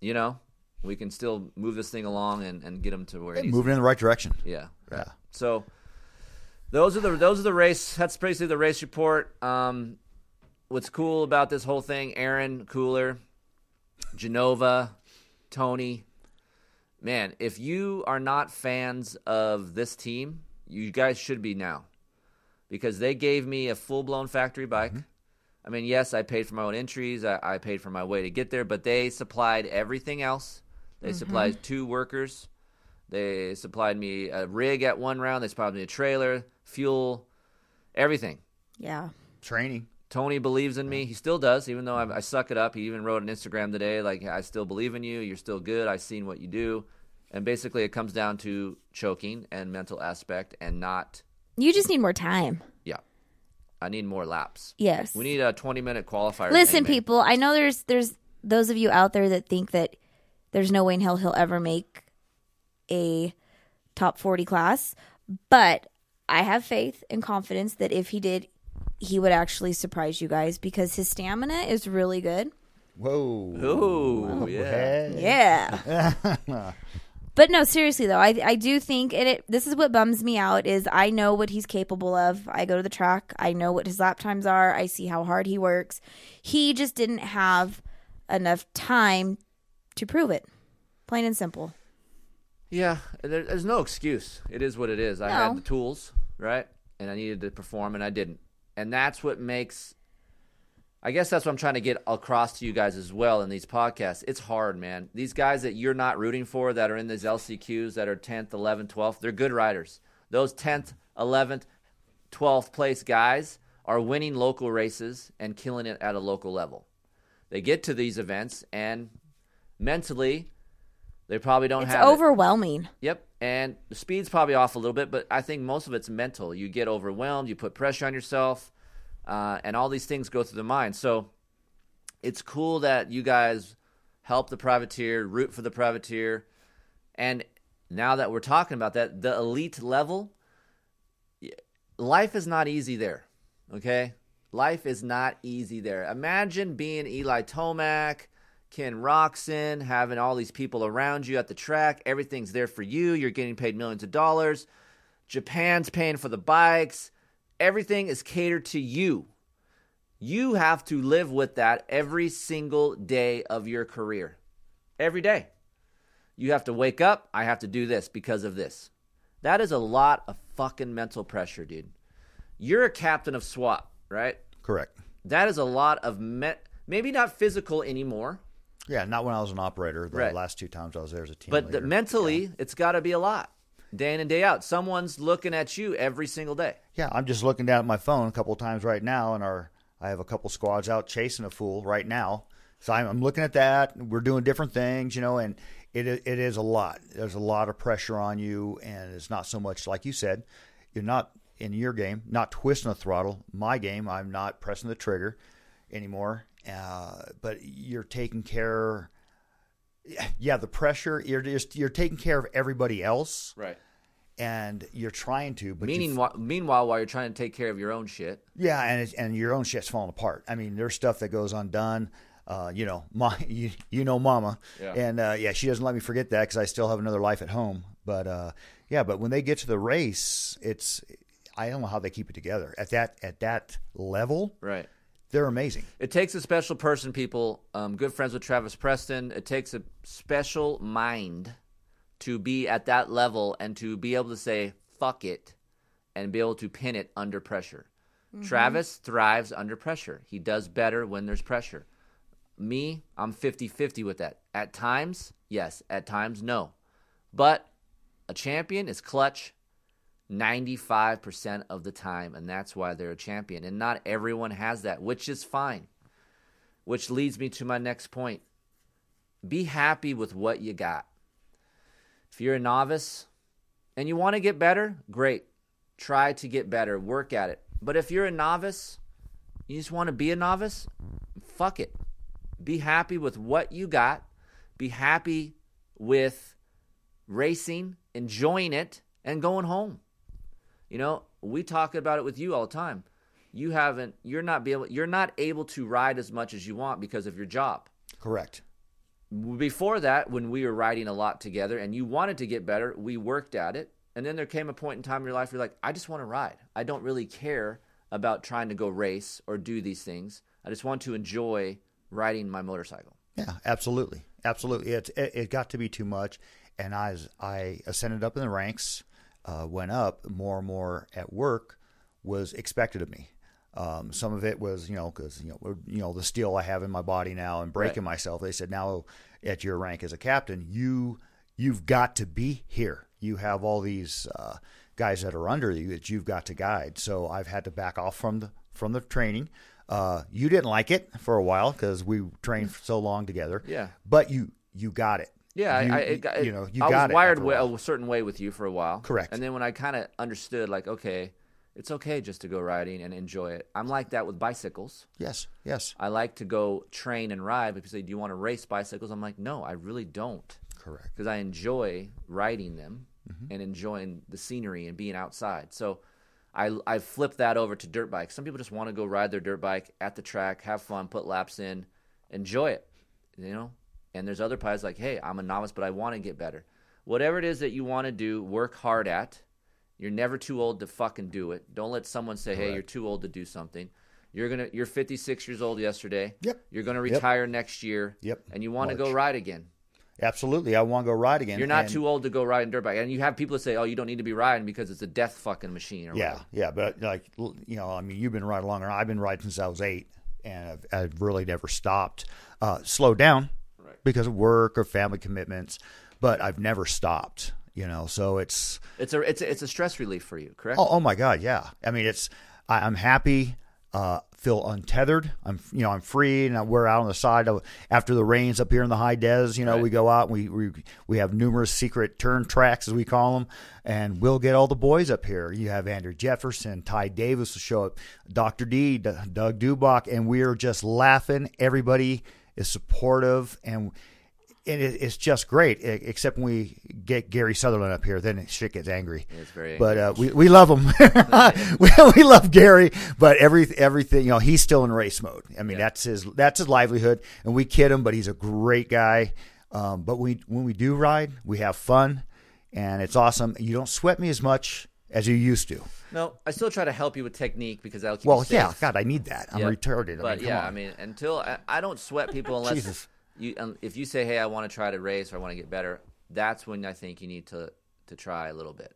[SPEAKER 1] you know, we can still move this thing along and, and get him to where needs
[SPEAKER 4] Moving in the right direction.
[SPEAKER 1] yeah.
[SPEAKER 4] Yeah.
[SPEAKER 1] So those are the those are the race. That's basically the race report. Um, what's cool about this whole thing? Aaron Cooler, Genova, Tony. Man, if you are not fans of this team, you guys should be now, because they gave me a full blown factory bike. I mean, yes, I paid for my own entries. I, I paid for my way to get there, but they supplied everything else. They supplied two workers. They supplied me a rig at one round. They supplied me a trailer, fuel, everything.
[SPEAKER 3] yeah.
[SPEAKER 4] Training.
[SPEAKER 1] Tony believes in me. He still does, even though I, I suck it up. He even wrote on Instagram today, like, I still believe in you. You're still good. I've seen what you do. And basically, it comes down to choking and mental aspect and not,
[SPEAKER 3] You just need more time.
[SPEAKER 1] yeah. I need more laps.
[SPEAKER 3] Yes.
[SPEAKER 1] We need a 20 minute qualifier.
[SPEAKER 3] Listen,
[SPEAKER 1] Amen.
[SPEAKER 3] people. I know there's there's those of you out there that think that there's no way in hell he'll ever make a top 40 class, but I have faith and confidence that if he did, he would actually surprise you guys because his stamina is really good.
[SPEAKER 4] Whoa.
[SPEAKER 1] Ooh, yeah.
[SPEAKER 3] Yeah. but no, seriously though, I I do think and it this is what bums me out is I know what he's capable of. I go to the track, I know what his lap times are, I see how hard he works. He just didn't have enough time to prove it. Plain and simple.
[SPEAKER 1] Yeah, there, there's no excuse. It is what it is. I
[SPEAKER 3] No.
[SPEAKER 1] had the tools, right? And I needed to perform, and I didn't. And that's what makes. I guess that's what I'm trying to get across to you guys as well in these podcasts. It's hard, man. These guys that you're not rooting for that are in these LCQs that are 10th, 11th, 12th, they're good riders. Those 10th, 11th, 12th place guys are winning local races and killing it at a local level. They get to these events and mentally they probably don't
[SPEAKER 3] It's
[SPEAKER 1] have it.
[SPEAKER 3] overwhelming.
[SPEAKER 1] Yep, and the speed's probably off a little bit, but I think most of it's mental. You get overwhelmed, you put pressure on yourself, uh, and all these things go through the mind. So it's cool that you guys help the privateer, root for the privateer, and now that we're talking about that, the elite level, life is not easy there. Okay, life is not easy there. Imagine being Eli Tomac. Ken Roczen, having all these people around you at the track. Everything's there for you. You're getting paid millions of dollars. Japan's paying for the bikes. Everything is catered to you. You have to live with that every single day of your career. Every day. You have to wake up. I have to do this because of this. That is a lot of fucking mental pressure, dude. You're a captain of SWAT, right?
[SPEAKER 4] Correct.
[SPEAKER 1] That is a lot of me- maybe not physical anymore,
[SPEAKER 4] Yeah, not when I was an operator. The
[SPEAKER 1] Right.
[SPEAKER 4] last two times I was there as a team
[SPEAKER 1] but the, mentally, it's got to be a lot. Day in and day out, someone's looking at you every single day.
[SPEAKER 4] Yeah, I'm just looking down at my phone a couple of times right now, and our I have a couple squads out chasing a fool right now. So I'm, I'm looking at that. We're doing different things, you know, and it it is a lot. There's a lot of pressure on you, and it's not so much like you said. You're not in your game, not twisting the throttle. My game, I'm not pressing the trigger anymore. Uh, but you're taking care. Yeah, the pressure. You're just you're taking care of everybody else,
[SPEAKER 1] Right.
[SPEAKER 4] and you're trying to. But
[SPEAKER 1] Meaning, wh- meanwhile, while you're trying to take care of your own shit,
[SPEAKER 4] Yeah, and it's, and your own shit's falling apart. I mean, there's stuff that goes undone. Uh, you know, my you, you know, Mama,
[SPEAKER 1] Yeah.
[SPEAKER 4] and uh, yeah, she doesn't let me forget that because I still have another life at home. But uh, yeah, but when they get to the race, it's I don't know how they keep it together at that at that level.
[SPEAKER 1] right?
[SPEAKER 4] They're amazing.
[SPEAKER 1] It takes a special person, people. Um, good friends with Travis Preston. It takes a special mind to be at that level and to be able to say "fuck it" and be able to pin it under pressure. Travis thrives under pressure. He does better when there's pressure. Me, I'm 50-50 with that. At times, yes. At times, no. But a champion is clutch 95% of the time, and that's why they're a champion. And not everyone has that, which is fine. Which leads me to my next point. Be happy with what you got. If you're a novice and you want to get better, great. Try to get better, work at it. But if you're a novice, you just want to be a novice, fuck it. Be happy with what you got. Be happy with racing, enjoying it, and going home. You know, we talk about it with you all the time. You haven't you're not be able you're not able to ride as much as you want because of your job.
[SPEAKER 4] Correct.
[SPEAKER 1] Before that, when we were riding a lot together and you wanted to get better, we worked at it. And then there came a point in time in your life where you're like, I just want to ride. I don't really care about trying to go race or do these things. I just want to enjoy riding my motorcycle.
[SPEAKER 4] Yeah, absolutely, absolutely. It it, it got to be too much, and I I ascended up in the ranks, uh, went up more and more at work was expected of me. Um, some of it was, you know, because you know, you know, the steel I have in my body now and breaking myself. They said now at your rank as a captain, you you've got to be here. You have all these uh, guys that are under you that you've got to guide. So I've had to back off from the from the training. Uh, you didn't like it for a while because we trained so long together.
[SPEAKER 1] Yeah.
[SPEAKER 4] but you you got it.
[SPEAKER 1] Yeah,
[SPEAKER 4] you,
[SPEAKER 1] I, I, it
[SPEAKER 4] you know you
[SPEAKER 1] I
[SPEAKER 4] got
[SPEAKER 1] was wired
[SPEAKER 4] a
[SPEAKER 1] a certain way with you for a while.
[SPEAKER 4] Correct.
[SPEAKER 1] And then when I kind of understood, like, okay, it's okay just to go riding and enjoy it. I'm like that with bicycles.
[SPEAKER 4] Yes, yes,
[SPEAKER 1] I like to go train and ride. But people say, "Do you want to race bicycles?" I'm like, "No, I really don't,"
[SPEAKER 4] correct.
[SPEAKER 1] because I enjoy riding them
[SPEAKER 4] Mm-hmm.
[SPEAKER 1] and enjoying the scenery and being outside. So. I, I flipped that over to dirt bikes. Some people just want to go ride their dirt bike at the track, have fun, put laps in, enjoy it, you know. And there's other pilots like, hey, I'm a novice, but I want to get better. Whatever it is that you want to do, work hard at. You're never too old to fucking do it. Don't let someone say, "Hey, you're too old to do something." You're gonna. You're 56 years old yesterday.
[SPEAKER 4] Yep.
[SPEAKER 1] You're gonna
[SPEAKER 4] Yep.
[SPEAKER 1] retire next year.
[SPEAKER 4] Yep.
[SPEAKER 1] And you want to go ride again.
[SPEAKER 4] Absolutely, I want to go ride again.
[SPEAKER 1] You're not
[SPEAKER 4] and-
[SPEAKER 1] too old to go ride a dirt bike. And you have people that say, "Oh, you don't need to be riding because it's a death fucking machine." Or
[SPEAKER 4] Yeah,
[SPEAKER 1] whatever.
[SPEAKER 4] yeah, but like you know, I mean, you've been riding longer. I've been riding since I was eight, and I've, I've really never stopped. Uh, slowed down because of work or family commitments, but I've never stopped. You know, so it's
[SPEAKER 1] It's a it's a, it's a stress relief for you, correct?
[SPEAKER 4] oh, oh my god, yeah. I mean, it's I, I'm happy uh, feel untethered. I'm you know I'm free and we're out on the side of after the rains up here in the high des. You know
[SPEAKER 1] Right.
[SPEAKER 4] we go out and we, we we have numerous secret turn tracks as we call them, and we'll get all the boys up here. You have Andrew Jefferson, Ty Davis will show up, Doctor D, D- Doug Dubach, and we are just laughing. Everybody is supportive and. And it, it's just great, except when we get Gary Sutherland up here, then shit gets angry.
[SPEAKER 1] It's very
[SPEAKER 4] But uh, we we love him. we, we love Gary, but every everything you know, he's still in race mode. I mean,
[SPEAKER 1] Yeah.
[SPEAKER 4] that's his that's his livelihood, and we kid him, but he's a great guy. Um, but we when we do ride, we have fun, and it's awesome. You don't sweat me as much as you used to.
[SPEAKER 1] No, I still try to help you with technique because that'll keep
[SPEAKER 4] Well,
[SPEAKER 1] you safe.
[SPEAKER 4] yeah, God, I need that. I'm
[SPEAKER 1] Yeah.
[SPEAKER 4] retarded.
[SPEAKER 1] But
[SPEAKER 4] I mean,
[SPEAKER 1] yeah,
[SPEAKER 4] on.
[SPEAKER 1] I mean, until I, I don't sweat people unless
[SPEAKER 4] Jesus.
[SPEAKER 1] you um, if you say, "Hey, I want to try to race or I want to get better," that's when I think you need to to try a little bit.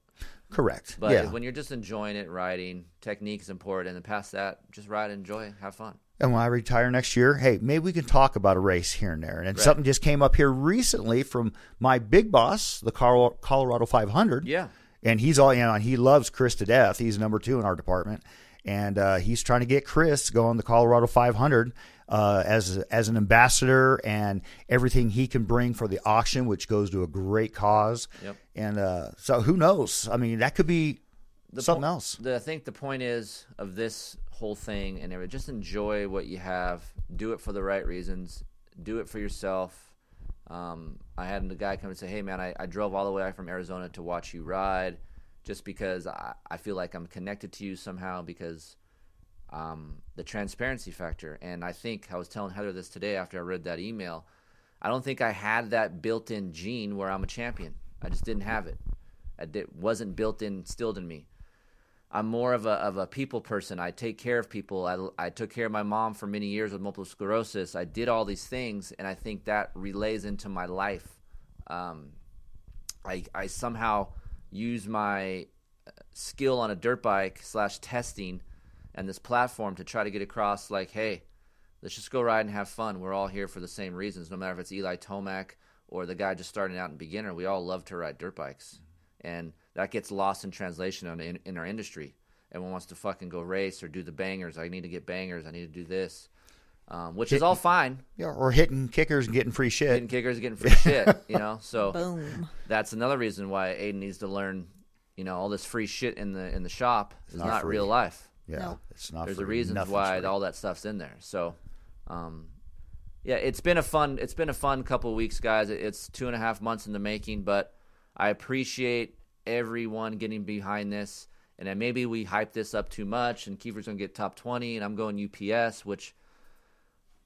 [SPEAKER 4] correct.
[SPEAKER 1] But
[SPEAKER 4] yeah,
[SPEAKER 1] when you're just enjoying it, riding, technique is important, and then past that, just ride, enjoy, have fun.
[SPEAKER 4] And when I retire next year, hey, maybe we can talk about a race here and there. And something just came up here recently from my big boss, the Colorado 500.
[SPEAKER 1] Yeah.
[SPEAKER 4] And he's all, you know, and he loves Chris to death. He's number two in our department. And uh, he's trying to get Chris going the Colorado 500 uh, as as an ambassador and everything he can bring for the auction, which goes to a great cause.
[SPEAKER 1] Yep.
[SPEAKER 4] And uh, so who knows? I mean, that could be something
[SPEAKER 1] po-
[SPEAKER 4] else.
[SPEAKER 1] The, I think the point is of this whole thing, and everything, just enjoy what you have. Do it for the right reasons. Do it for yourself. Um, I had a guy come and say, "Hey, man, I, I drove all the way from Arizona to watch you ride, just because I, I feel like I'm connected to you somehow because um, the transparency factor." And I think I was telling Heather this today after I read that email. I don't think I had that built-in gene where I'm a champion. I just didn't have it. It wasn't built in, instilled in me. I'm more of a of a people person. I take care of people. I, I took care of my mom for many years with multiple sclerosis. I did all these things, and I think that relays into my life. Um, I I somehow use my uh, skill on a dirt bike slash testing and this platform to try to get across like, hey, let's just go ride and have fun. We're all here for the same reasons, no matter if it's Eli Tomac or the guy just starting out in beginner. We all love to ride dirt bikes, and that gets lost in translation in, in, in our industry. Everyone wants to fucking go race or do the bangers. I need to get bangers. I need to do this, um, which is all fine.
[SPEAKER 4] Yeah, or hitting kickers and getting free shit.
[SPEAKER 1] Hitting kickers, and getting free shit, you know. So
[SPEAKER 3] Boom.
[SPEAKER 1] that's another reason why Aiden needs to learn, you know, all this free shit in the in the shop is
[SPEAKER 4] not
[SPEAKER 1] not, real life.
[SPEAKER 4] Yeah,
[SPEAKER 3] No.
[SPEAKER 4] it's not.
[SPEAKER 1] There's a
[SPEAKER 4] free.
[SPEAKER 1] reason
[SPEAKER 4] Nothing's
[SPEAKER 1] why
[SPEAKER 4] free.
[SPEAKER 1] all that stuff's in there. So, um, yeah, it's been a fun it's been a fun couple weeks, guys. It's two and a half months in the making, but I appreciate everyone getting behind this. And then maybe we hype this up too much, and Keefer's gonna get top twenty, and I'm going UPS, which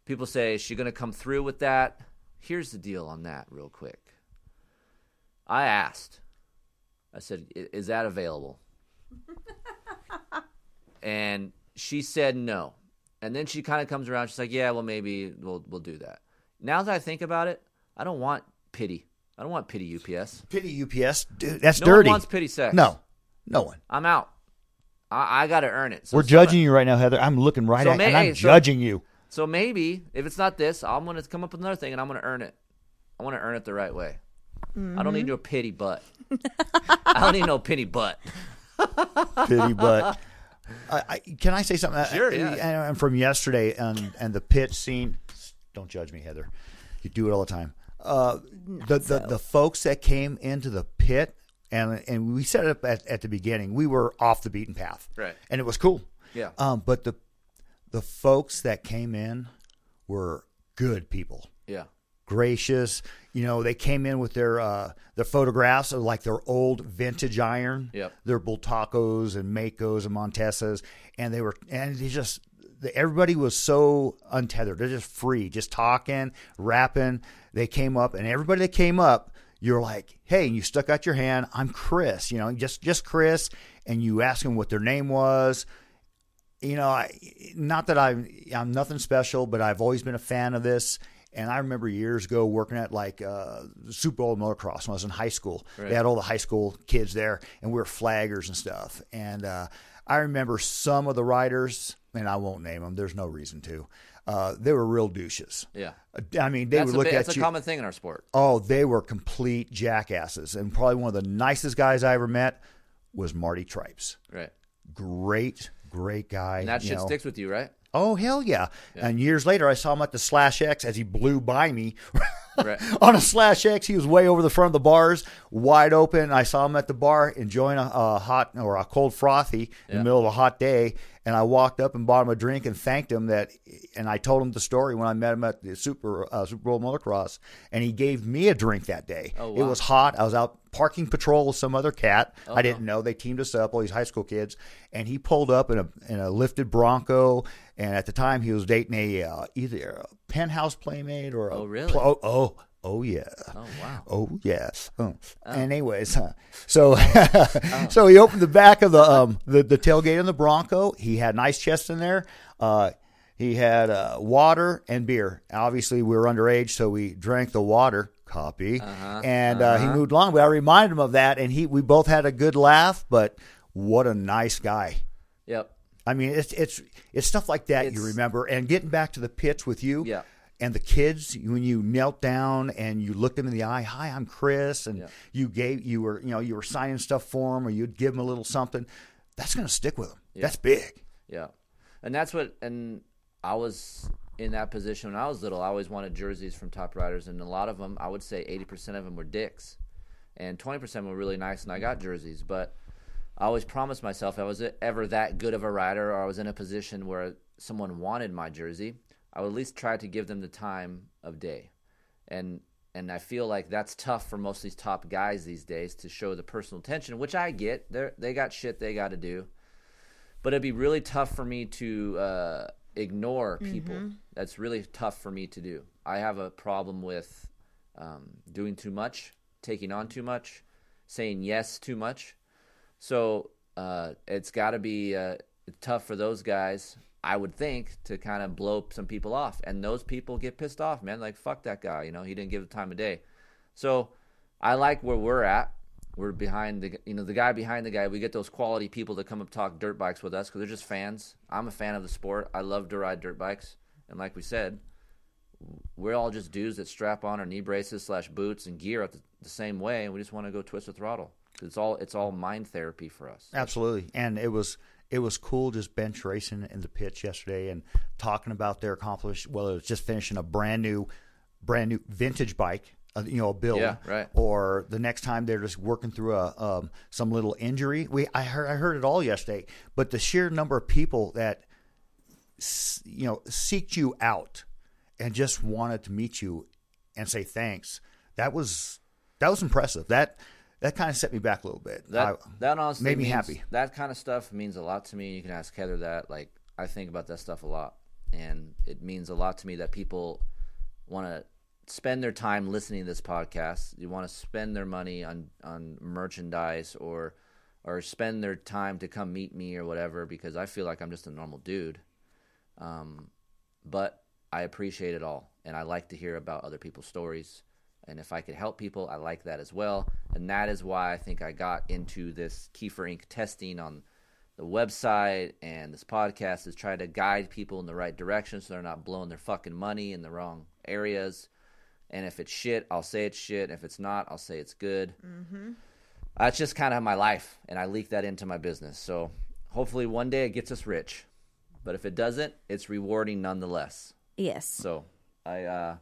[SPEAKER 1] people say is she gonna come through with that? Here's the deal on that, real quick. I asked. I said, "Is that available?" and she said no. And then she kind of comes around. She's like, "Yeah, well, maybe we'll we'll do that." Now that I think about it, I don't want pity. I don't want pity UPS.
[SPEAKER 4] Pity UPS, dude. That's
[SPEAKER 1] No
[SPEAKER 4] dirty.
[SPEAKER 1] one wants pity sex.
[SPEAKER 4] No, no one.
[SPEAKER 1] I'm out. I, I got to earn it. So
[SPEAKER 4] We're
[SPEAKER 1] so-
[SPEAKER 4] judging you right now, Heather. I'm looking right
[SPEAKER 1] So
[SPEAKER 4] at you,
[SPEAKER 1] may-
[SPEAKER 4] and I'm
[SPEAKER 1] hey, so-
[SPEAKER 4] judging you.
[SPEAKER 1] So maybe if it's not this, I'm gonna come up with another thing, and I'm gonna earn it. I want to earn it the right way. I don't need mm-hmm. no pity butt. I don't need no pity butt.
[SPEAKER 4] Pity, butt. I, I, can I say something?
[SPEAKER 1] Sure,
[SPEAKER 4] I-
[SPEAKER 1] yeah.
[SPEAKER 4] And, and from yesterday and and the pit scene. Don't judge me, Heather. You do it all the time. Uh, the, the the folks that came into the pit and and we set it up at, at the beginning. We were off the beaten path,
[SPEAKER 1] Right.
[SPEAKER 4] And it was cool.
[SPEAKER 1] Yeah.
[SPEAKER 4] Um, but the the folks that came in were good people.
[SPEAKER 1] Yeah.
[SPEAKER 4] gracious. You know, they came in with their uh, their photographs of like their old vintage iron,
[SPEAKER 1] Yep.
[SPEAKER 4] their Bultacos and Maicos and Montesas, and they were and they just the, everybody was so untethered. They're just free, just talking, rapping. They came up, and everybody that came up, you're like, hey, and you stuck out your hand. I'm Chris, you know, just just Chris, and you ask them what their name was you know, I, not that I'm I'm nothing special, but I've always been a fan of this. And I remember years ago working at like uh, Super Bowl motocross when I was in high school. They had all the high school kids there, and we were flaggers and stuff. And uh, I remember some of the riders, and I won't name them. There's no reason to. Uh, they were real douches.
[SPEAKER 1] Yeah.
[SPEAKER 4] I mean, they
[SPEAKER 1] That's
[SPEAKER 4] would look at
[SPEAKER 1] that's a common thing in our sport.
[SPEAKER 4] Oh, they were complete jackasses. And probably one of the nicest guys I ever met was Marty Tripes
[SPEAKER 1] Right.
[SPEAKER 4] great great guy.
[SPEAKER 1] And that
[SPEAKER 4] you
[SPEAKER 1] shit
[SPEAKER 4] know.
[SPEAKER 1] sticks with you, right?
[SPEAKER 4] Oh hell yeah. And years later, I saw him at the Slash X as he blew by me
[SPEAKER 1] Right.
[SPEAKER 4] on a Slash X. He was way over the front of the bars, wide open. I saw him at the bar enjoying a, a hot or a cold frothy in the middle of a hot day. And I walked up and bought him a drink and thanked him that. And I told him the story when I met him at the Super uh, Super Bowl motocross, and he gave me a drink that day.
[SPEAKER 1] Oh,
[SPEAKER 4] It was hot. I was out parking patrol with some other cat. I didn't know they teamed us up, all these high school kids, and he pulled up in a in a lifted Bronco. And at the time, he was dating a uh, either a penthouse playmate or a
[SPEAKER 1] Oh, really?
[SPEAKER 4] pl- oh, oh oh yeah
[SPEAKER 1] Oh wow.
[SPEAKER 4] oh yes. Oh. And anyways, huh. so so he opened the back of the um the, the tailgate in the Bronco. He had nice chest in there. Uh, he had uh, water and beer. Obviously, we were underage, so we drank the water. Copy. And uh, he moved along. But I reminded him of that, and he we both had a good laugh. But what a nice guy.
[SPEAKER 1] Yep.
[SPEAKER 4] I mean, it's it's it's stuff like that you remember. And getting back to the pits with you,
[SPEAKER 1] Yeah.
[SPEAKER 4] And the kids when you knelt down and you looked them in the eye. Hi, I'm Chris, and
[SPEAKER 1] Yeah.
[SPEAKER 4] you gave you were you know you were signing stuff for them, or you'd give them a little something. That's going to stick with them. That's big.
[SPEAKER 1] Yeah, and that's what. And I was in that position when I was little. I always wanted jerseys from top riders, and a lot of them, I would say, eighty percent of them were dicks, and twenty percent were really nice, and I got jerseys. But I always promised myself, if I was ever that good of a rider, or I was in a position where someone wanted my jersey, I would at least try to give them the time of day, and. And I feel like that's tough for most of these top guys these days to show the personal attention, which I get. They they got shit they got to do but it'd be really tough for me to uh, ignore people. That's really tough for me to do. I have a problem with um, doing too much, taking on too much, saying yes too much. So uh, it's got to be uh, tough for those guys, I would think, to kind of blow some people off. And those people get pissed off, man. Like, fuck that guy. You know, he didn't give the time of day. So I like where we're at. We're behind the, you know, the guy behind the guy. We get those quality people to come up talk dirt bikes with us because they're just fans. I'm a fan of the sport. I love to ride dirt bikes, and like we said, we're all just dudes that strap on our knee braces slash boots and gear at the, the same way, and we just want to go twist the throttle. It's all it's all mind therapy for us.
[SPEAKER 4] Absolutely, and it was it was cool just bench racing in the pits yesterday and talking about their accomplishment. Well, it was just finishing a brand new, brand new vintage bike. Uh, you know, a build,
[SPEAKER 1] Yeah, right.
[SPEAKER 4] Or the next time they're just working through a um, some little injury. We I heard I heard it all yesterday, but the sheer number of people that you know seeked you out and just wanted to meet you and say thanks. That was that was impressive. That that kind of set me back a little bit.
[SPEAKER 1] That
[SPEAKER 4] I-
[SPEAKER 1] that honestly
[SPEAKER 4] made me
[SPEAKER 1] means-
[SPEAKER 4] happy.
[SPEAKER 1] That kind of stuff means a lot to me. You can ask Heather that. Like I think about that stuff a lot, and it means a lot to me that people want to spend their time listening to this podcast. You want to spend their money on on merchandise or or spend their time to come meet me or whatever because I feel like I'm just a normal dude. Um, but I appreciate it all, and I like to hear about other people's stories. And if I could help people, I like that as well. And that is why I think I got into this Keefer Inc. testing on the website and this podcast is trying to guide people in the right direction so they're not blowing their fucking money in the wrong areas. And if it's shit, I'll say it's shit. If it's not, I'll say it's good. Mm-hmm. That's just kind of my life, and I leak that into my business. So hopefully one day it gets us rich. But if it doesn't, it's rewarding nonetheless.
[SPEAKER 3] Yes.
[SPEAKER 1] So I uh